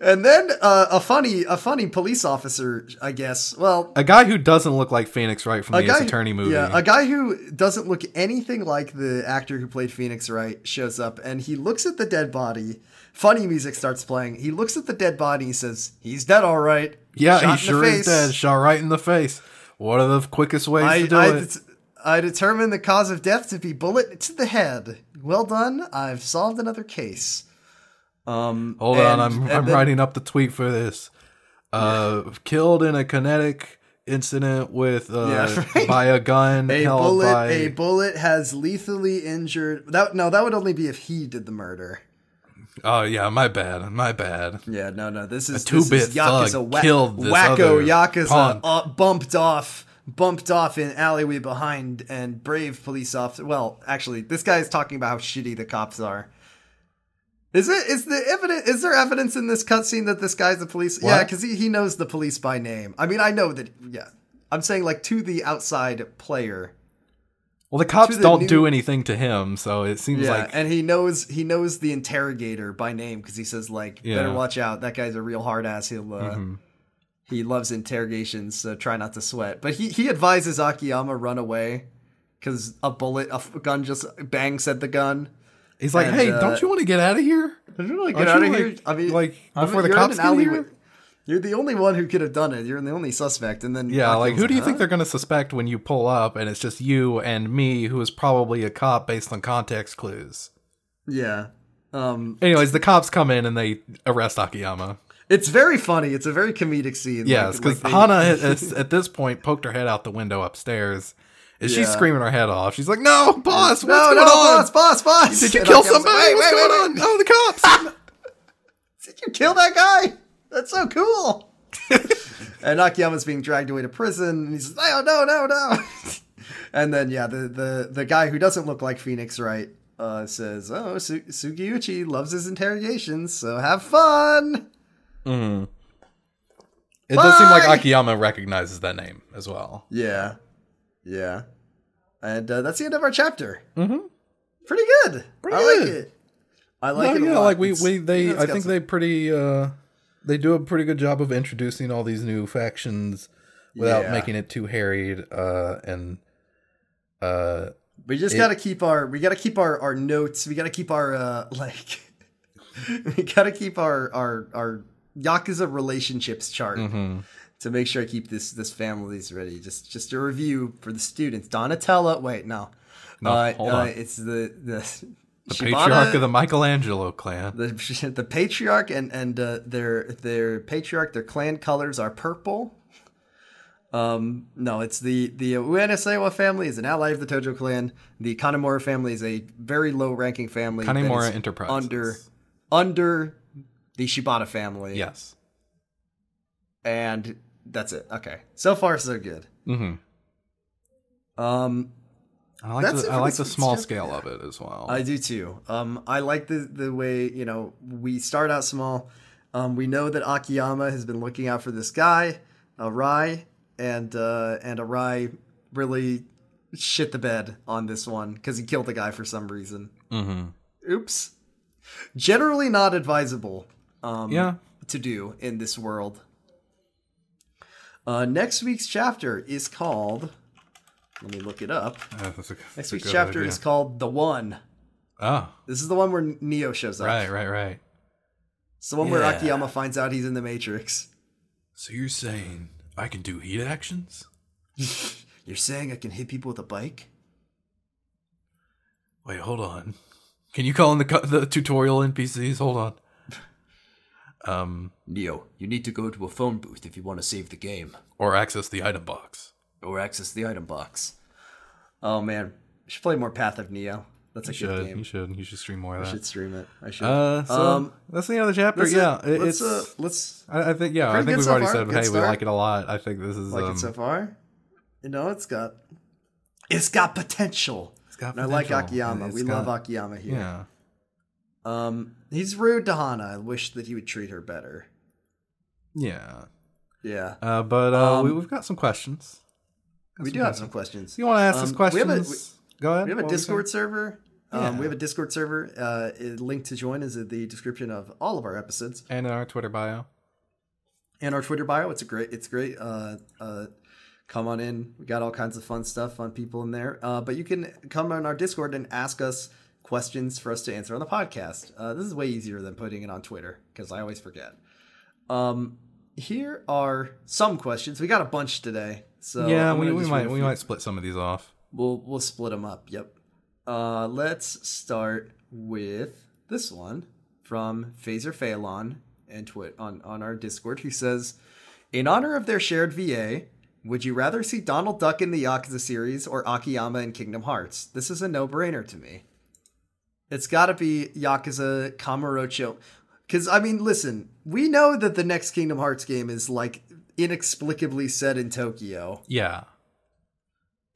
And then uh, a funny a funny police officer. I guess. Well, A guy who doesn't look like Phoenix Wright from the guy, Ace Attorney movie. Yeah, a guy who doesn't look anything like the actor who played Phoenix Wright shows up and he looks at the dead body. Funny music starts playing. He looks at the dead body and he says, He's dead all right. yeah, Shot he sure is dead. Shot right in the face. What are the quickest ways I, to do I, it? I determined the cause of death to be bullet to the head. Well done. I've solved another case. Um, Hold and- on, I'm I'm then- writing up the tweet for this. Uh, killed in a kinetic incident with uh Yeah, right. by a gun A bullet. by A bullet has lethally injured. That no, that would only be if he did the murder. Oh yeah, my bad, my bad. Yeah, no, no. This is a is Yakuza thug wa- killed this wacko other Yakuza uh, bumped off, bumped off in alleyway behind, and brave police officer. Well, actually, this guy is talking about how shitty the cops are. Is it? Is the evidence? Is there evidence in this cutscene that this guy's the police? Yeah, because he, he knows the police by name. I mean, I know that. Yeah, I'm saying like to the outside player. Well, the cops the don't new- do anything to him, so it seems Yeah, like and he knows he knows the interrogator by name because he says like, Yeah. Mm-hmm. "Better watch out. That guy's a real hard ass. He'll uh, he loves interrogations, so try not to sweat." But he he advises Akiyama run away because a bullet, a gun just bangs at the gun. He's like, and, "Hey, uh, don't you want to get out of here? Don't you want to Get out of you, here! like- I mean, like, I mean, before the cops get here? You're the only one who could have done it. You're the only suspect, and then Yeah, like who do you think they're gonna suspect when you pull up and it's just you and me, who is probably a cop based on context clues? Yeah. Um, Anyways, the cops come in and they arrest Akiyama. it's very funny. It's a very comedic scene. Yes, like- because like they- Hana has, at this point poked her head out the window upstairs. And she's screaming her head off. She's like, "No, boss, what's no, going no, on? boss, boss, boss! Did you And kill like, somebody? "Wait, what's wait, going wait, on? Oh, the cops!" Did you kill that guy? That's so cool. and Akiyama's being dragged away to prison, and he says, "Oh no, no, no!" and then yeah, the the the guy who doesn't look like Phoenix Wright uh, says, "Oh, Su- Sugiuchi loves his interrogations, so have fun." it does seem like Bye! Akiyama recognizes that name as well. Yeah, yeah, and uh, that's the end of our chapter. Mm-hmm. Pretty good. Pretty I like it. I like it. A yeah, lot. like we, It's- we they I think some- they pretty uh they do a pretty good job of introducing all these new factions without Yeah. making it too harried uh and uh We just It- gotta keep our we gotta keep our, our notes. We gotta keep our uh like we gotta keep our our our Yakuza relationships chart mhm. To make sure I keep this this family's ready. Just just a review for the students. Donatella wait, no. No, uh, uh, it's the the, the patriarch of the Michelangelo clan. the the patriarch and and uh, their their patriarch their clan colors are purple. Um, no, it's the the Ueno Seiwa family is an ally of the Tojo clan. The Kanemura family is a very low ranking family. Kanemura is Enterprises. under under the Shibata family. Yes. and that's it. Okay, so far so good. Mhm. Um, I like That's the, I like the small chapter. scale of it as well. I do too. Um, I like the the way you know we start out small. Um, we know that Akiyama has been looking out for this guy, Arai, and uh, and Arai really shit the bed on this one because he killed the guy for some reason. mhm. Oops. Generally not advisable. Um, Yeah. To do in this world. Uh, next week's chapter is called. Let me look it up. Uh, that's a- Next that's a week's chapter idea. is called The One. Oh, This is the one where Neo shows up. right, right, right. It's the one where Yeah. Akiyama finds out he's in the Matrix. So you're saying I can do heat actions? You're saying I can hit people with a bike? Wait, hold on. Can you call in the the tutorial NPCs? Hold on. Um, Neo, you need to go to a phone booth if you want to save the game or access the item box. or access the item box. Oh man, I should play more Path of Neo. That's a You good should, game. you should, you should stream more of I that. I should stream it. I should. Uh, so Um, that's the end of the chapter. Yeah, it- let's it's. uh, let's I, I think yeah, I think we've so already far. said Good hey, we like it a lot. I think this is like um, it so far. You know, it's got it's got potential. it's got And I like potential. Akiyama. It's We got- love Akiyama here. Yeah, Um, he's rude to Hana. I wish that he would treat her better. yeah. Yeah, Uh, but uh, Um, we, we've got some questions. Got we do have some questions. You want to ask us Um, we have questions? a- go ahead. We have a What were you Discord server. Um, Yeah. we have a Discord server. Uh, link to join is in the description of all of our episodes and in our Twitter bio. and our Twitter bio. It's a great. It's great. Uh, uh, come on in. We got all kinds of fun stuff, fun people in there. Uh, but you can come on our Discord and ask us questions for us to answer on the podcast. Uh, this is way easier than putting it on Twitter because I always forget. Um, here are some questions. We got a bunch today, so yeah, we, we might we might split some of these off. We'll we'll split them up. Yep. Uh, let's start with this one from Phaser Phalon and Twit on on our Discord. Who says, "In honor of their shared VA, would you rather see Donald Duck in the Yakuza series or Akiyama in Kingdom Hearts? This is a no brainer to me. It's got to be Yakuza Kamurocho." Because I mean, listen, we know that the next Kingdom Hearts game is like inexplicably set in Tokyo Yeah.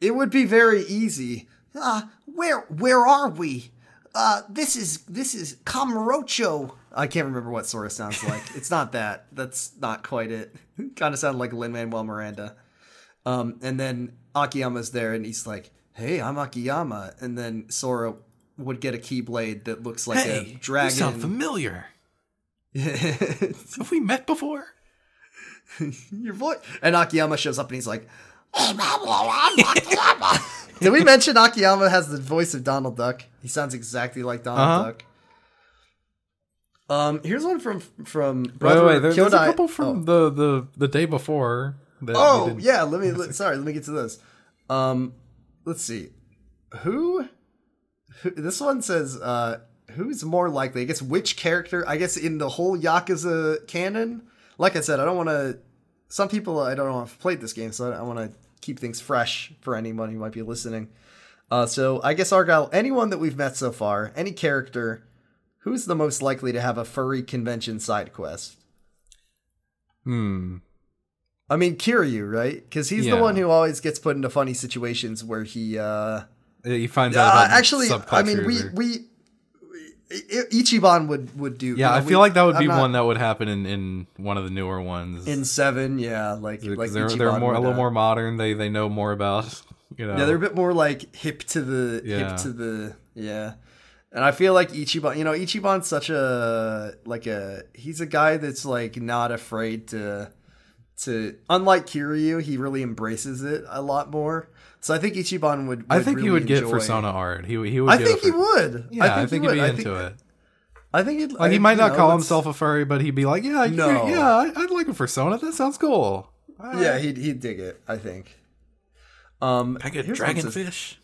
it would be very easy. Uh, where where are we? Uh, this is this is Kamurocho. I can't remember what Sora sounds like. it's not that. That's not quite it. kind of sounded like Lin Manuel Miranda. Um, and then Akiyama's there, and he's like, "Hey, I'm Akiyama." And then Sora would get a keyblade that looks like Hey, a you dragon. sound familiar. Have we met before? Your voice. And Akiyama shows up, and he's like, Did we mention Akiyama has the voice of Donald Duck? He sounds exactly like Donald Uh-huh. Duck. Um, here's one from from brother wait, wait. There's, there's a couple from the, the the day before. That Oh, yeah. Let me. Let, sorry. Let me get to this. Um, let's see. Who? This one says. Uh, who's more likely? I guess which character? I guess in the whole Yakuza canon. Like I said, I don't want to. Some people I don't know have played this game, so I want to keep things fresh for anyone who might be listening. Uh, so I guess Argyle, anyone that we've met so far, any character, who's the most likely to have a furry convention side quest? Hmm. I mean, Kiryu, right? Because he's Yeah. the one who always gets put into funny situations where he. uh He finds uh, out about Actually, I mean, we we. Ichiban would would do. Yeah, you know, I we- feel like that would be not- one that would happen in, in one of the newer ones. in seven. Yeah, like like they're Ichiban they're more a little uh, more modern. They they know more about you know. Yeah, they're a bit more like hip to the Yeah. hip to the yeah. And I feel like Ichiban, you know, Ichiban's such a like a he's a guy that's like not afraid to to unlike Kiryu, he really embraces it a lot more. So I think Ichiban would. I would think he really would get enjoy- Persona art. He he would. I think it he would. Yeah, I think, he he'd be. I into think, it. I think he'd, Like he might not know, call that's- himself a furry, but he'd be like, yeah, No. yeah, I, I'd like a Persona. That sounds cool. Yeah, he'd he'd dig it. I think. Um, I get here's one dragonfish.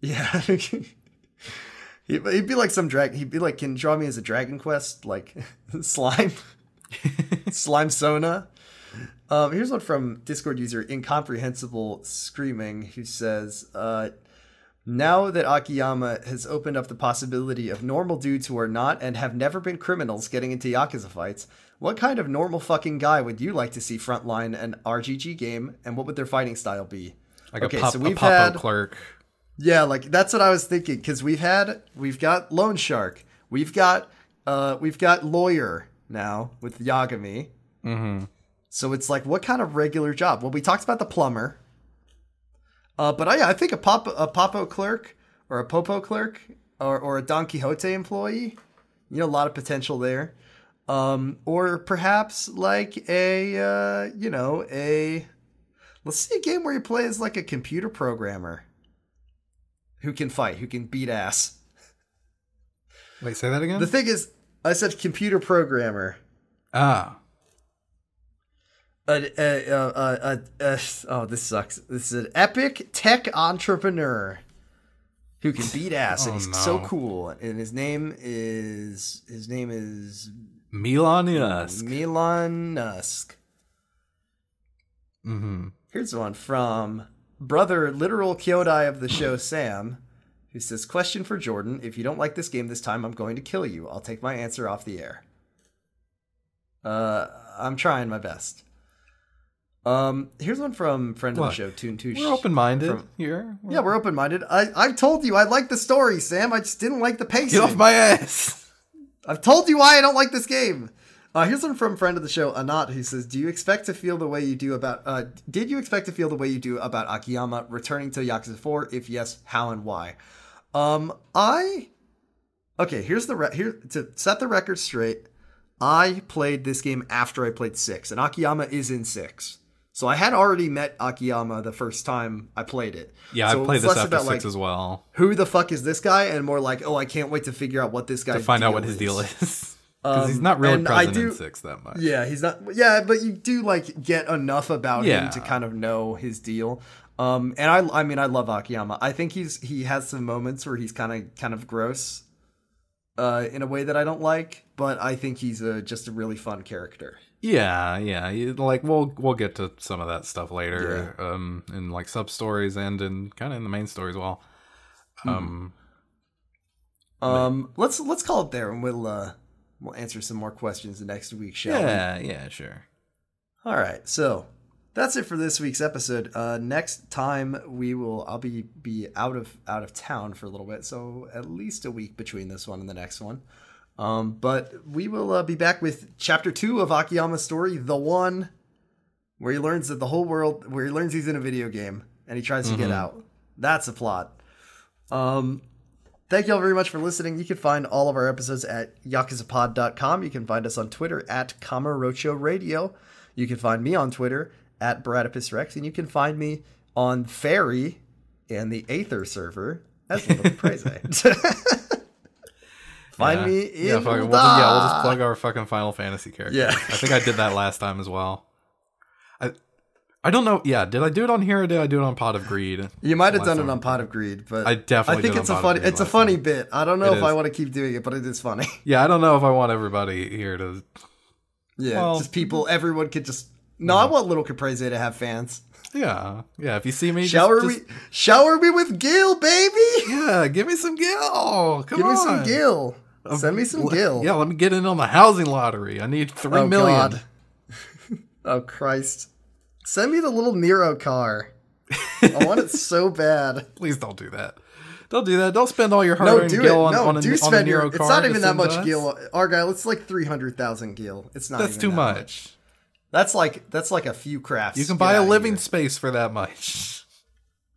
Yeah. he'd, he'd be like some drag. He'd be like, "Can you draw me as a Dragon Quest like slime, slime Sona." Um, here's one from Discord user incomprehensible screaming who says, uh, "Now that Akiyama has opened up the possibility of normal dudes who are not and have never been criminals getting into yakuza fights." What kind of normal fucking guy would you like to see frontline an RGG game, and what would their fighting style be? Like Okay, a, pop, so we've Poppo had- clerk. Yeah, like that's what I was thinking because we've had we've got Loan Shark, we've got uh we've got Lawyer now with Yagami. Mm-hmm. So it's like what kind of regular job? Well, we talked about the plumber. Uh, but I, I think a pop a Poppo clerk or a Poppo clerk or or a Don Quixote employee, you know, a lot of potential there. Um, or perhaps like a uh, you know a let's see a game where you play as like a computer programmer who can fight, who can beat ass. Wait, say that again. The thing is, I said computer programmer. ah, A, a, a, a, oh, this sucks. This is an epic tech entrepreneur who can beat ass, and Oh, he's so cool. And his name is his name is Milan Yusk. Milan Nusk. Mm-hmm. Here's one from brother literal Kyodai of the show Sam, who says, "Question for Jordan: If you don't like this game this time, I'm going to kill you. I'll take my answer off the air." Uh, I'm trying my best. Um, here's one from friend of What? the show, Toon Touche. We're open minded From- here. Yeah, we're open minded. I I've told you I like the story, Sam. I just didn't like the pacing. Get off my ass. I've told you why I don't like this game. Uh, here's one from friend of the show, Anat, who says, "Do you expect to feel the way you do about? Uh, did you expect to feel the way you do about Akiyama returning to Yakuza 4? If yes, how and why?" Um, I okay. Here's the re- here to set the record straight. I played this game after I played six, and Akiyama is in six. So I had already met Akiyama the first time I played it. Yeah, so I played this after six like, as well Who the fuck is this guy? And more like, oh, I can't wait to figure out what this guy is. to find out what his deal is. Because he's Um, not really present do- in six that much. Yeah, he's not. Yeah, but you do like get enough about Yeah. him to kind of know his deal. Um, and I, I mean, I love Akiyama. I think he's he has some moments where he's kind of kind of gross, uh, in a way that I don't like. But I think he's a, just a really fun character. Yeah, yeah. you- Like we'll we'll get to some of that stuff later, um, in like sub stories and in kind of in the main story as well. Um, Um, let's let's call it there, and we'll uh, we'll answer some more questions the next week, shall we? yeah, yeah, sure. All right, so that's it for this week's episode. Uh, next time we will, I'll be be out of out of town for a little bit, so at least a week between this one and the next one. Um, but we will uh, be back with chapter two of Akiyama's story, the one where he learns that the whole world, where he learns he's in a video game and he tries to get out. That's a plot. Um, Thank you all very much for listening. You can find all of our episodes at yakuzapod.com. You can find us on Twitter at Kamurocho Radio. You can find me on Twitter at Bradipus Rex, and you can find me on Faerie and the Aether server as Little Praise. find yeah. me in yeah. We'll just, yeah, we'll just plug our fucking Final Fantasy character. Yeah. I think I did that last time as well. I I don't know. Yeah, did I do it on here or did I do it on Pot of Greed? You might have done time. it on Pot of Greed, but I definitely I think it's a funny it's a funny bit. I don't know It if I want to keep doing it, but it is funny. Yeah, I don't know if I want everybody here to. yeah, Well- just people. Everyone could just. No, I want Little Caprese to have fans. Yeah, yeah. If you see me, Shower just, me, shower me with Gil, baby. Yeah, give me some Gil. Come Give me on. some Gil. Send me some Gil. Yeah, let me get in on the housing lottery. I need three Oh, million. Oh Christ! Send me the little Nero car. I want it so bad. Please don't do that. Don't do that. Don't spend all your hard-earned it. gil on, no, on, a, do on spend your. Nero It's not even that much. Gil, Argyle. It's like three hundred thousand Gil. It's not. That's too that much. That's like that's like a few crafts. You can buy a living here. space for that much.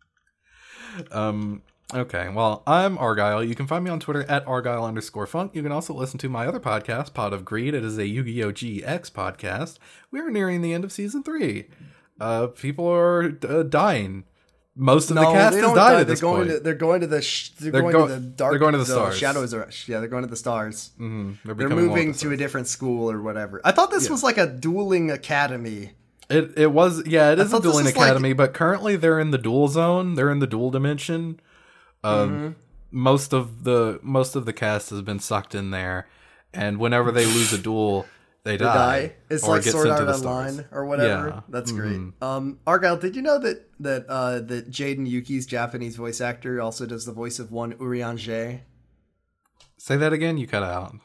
um. Okay. Well, I'm Argyle. You can find me on Twitter at Argyle underscore Funk. You can also listen to my other podcast, Pot of Greed. It is a Yu-Gi-Oh! GX podcast. We are nearing the end of season three. Uh, people are uh, dying. Most of No, the cast has died die. at They're this going point. to. They're going to the. Sh- they're, They're going go- to the dark. they're going to the stars. Shadows are. Yeah, they're going to the stars. Mhm. They're, They're moving to a different school or whatever. I thought this was like a dueling academy. It it was yeah it is a dueling was like- academy, but currently they're in the dual zone. They're in the dual dimension. Um, Mm-hmm. Most of the most of the cast has been sucked in there, and whenever they lose a duel, they, They die. die. It's like Sword Art stars. Online or whatever. Yeah. That's great. Um, Argyle, did you know that that uh, that Jaden Yuki's Japanese voice actor also does the voice of one Urianger? Say that again. You cut out.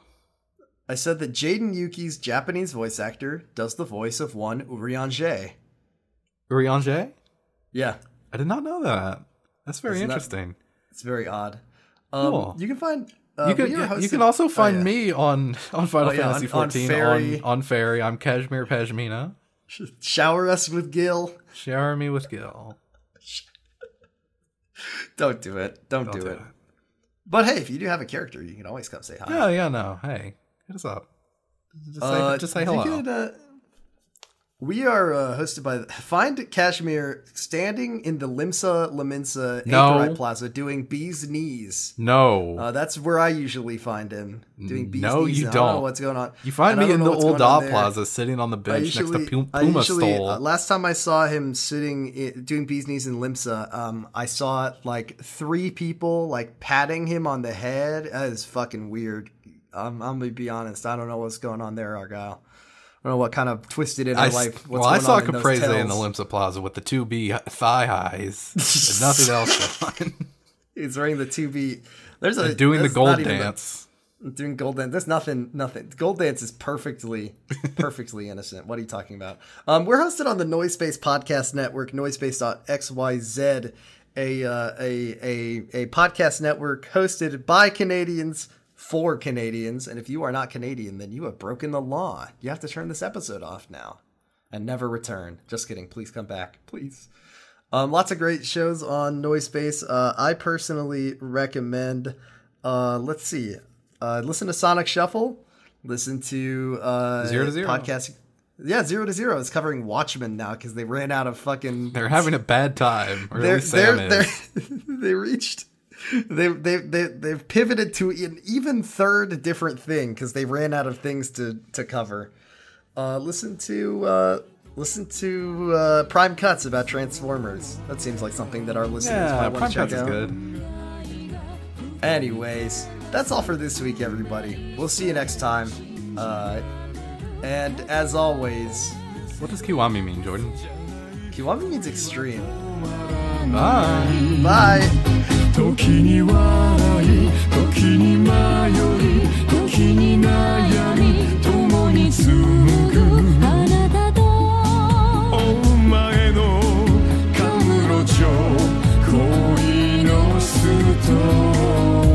I said that Jaden Yuki's Japanese voice actor does the voice of one Urianger. Urianger? Yeah, I did not know that. That's very Isn't interesting. It's very odd. Um, Cool. You can find. Uh, you can are you can also oh, find yeah. me on on Final Oh, yeah, Fantasy on- on Faerie. on on Faerie. I'm Kashmir Pashmina. Shower us with Gil. Shower me with Gil. Don't do it. Don't, Don't do, do it. it. But hey, if you do have a character, you can always come say hi. Yeah, yeah, no. Hey, hit us up. Just say, Uh, just say hello. could, uh, we are uh, hosted by find Kashmir standing in the Limsa Lominsa No. Plaza doing bees knees. no, Uh, that's where I usually find him doing bees No, knees. you I don't know what's going on. you find and me in the old going on Doll there. Plaza, sitting on the bench usually, next to Puma, I usually Stole. uh, last time I saw him sitting doing bees knees in Limsa, um, I saw like three people like patting him on the head. That is fucking weird. Um, I'm gonna be honest. I don't know what's going on there, Argyle. I don't know what kind of twisted in I life. What's well, I saw on in Caprese in the. Limsa Plaza with the two B thigh highs. There's nothing else going on. He's wearing the two B. There's a Doing the gold not even the- dance. doing gold dance. There's nothing, nothing. Gold dance is perfectly, perfectly innocent. What are you talking about? Um, we're hosted on the Noise Space Podcast Network, noisespace.xyz, a, uh, a a a podcast network hosted by Canadians for Canadians. And if you are not Canadian, then you have broken the law. You have to turn this episode off now and never return. Just kidding. Please come back, please. Um, lots of great shows on Noise Space. Uh, I personally recommend. Uh, let's see. Uh, listen to Sonic Shuffle. Listen to uh, Zero to Zero. podcast. Yeah, zero to zero is covering Watchmen now because they ran out of fucking. They're having a bad time, or They're, they're, they're, they reached. They they they they've pivoted to an even third different thing because they ran out of things to to cover. Uh, listen to uh, listen to uh, Prime Cuts about Transformers. That seems like something that our listeners Yeah, might want Prime to check Cuts is out. good. Anyways, that's all for this week, everybody. We'll see you next time. Uh, and as always, What does Kiwami mean, Jordan? Kiwami means extreme. Bye. Bye. 時に笑い時に迷い時に悩み共に紡ぐ。あなたと。お前のカムロ城恋のスト。ーリー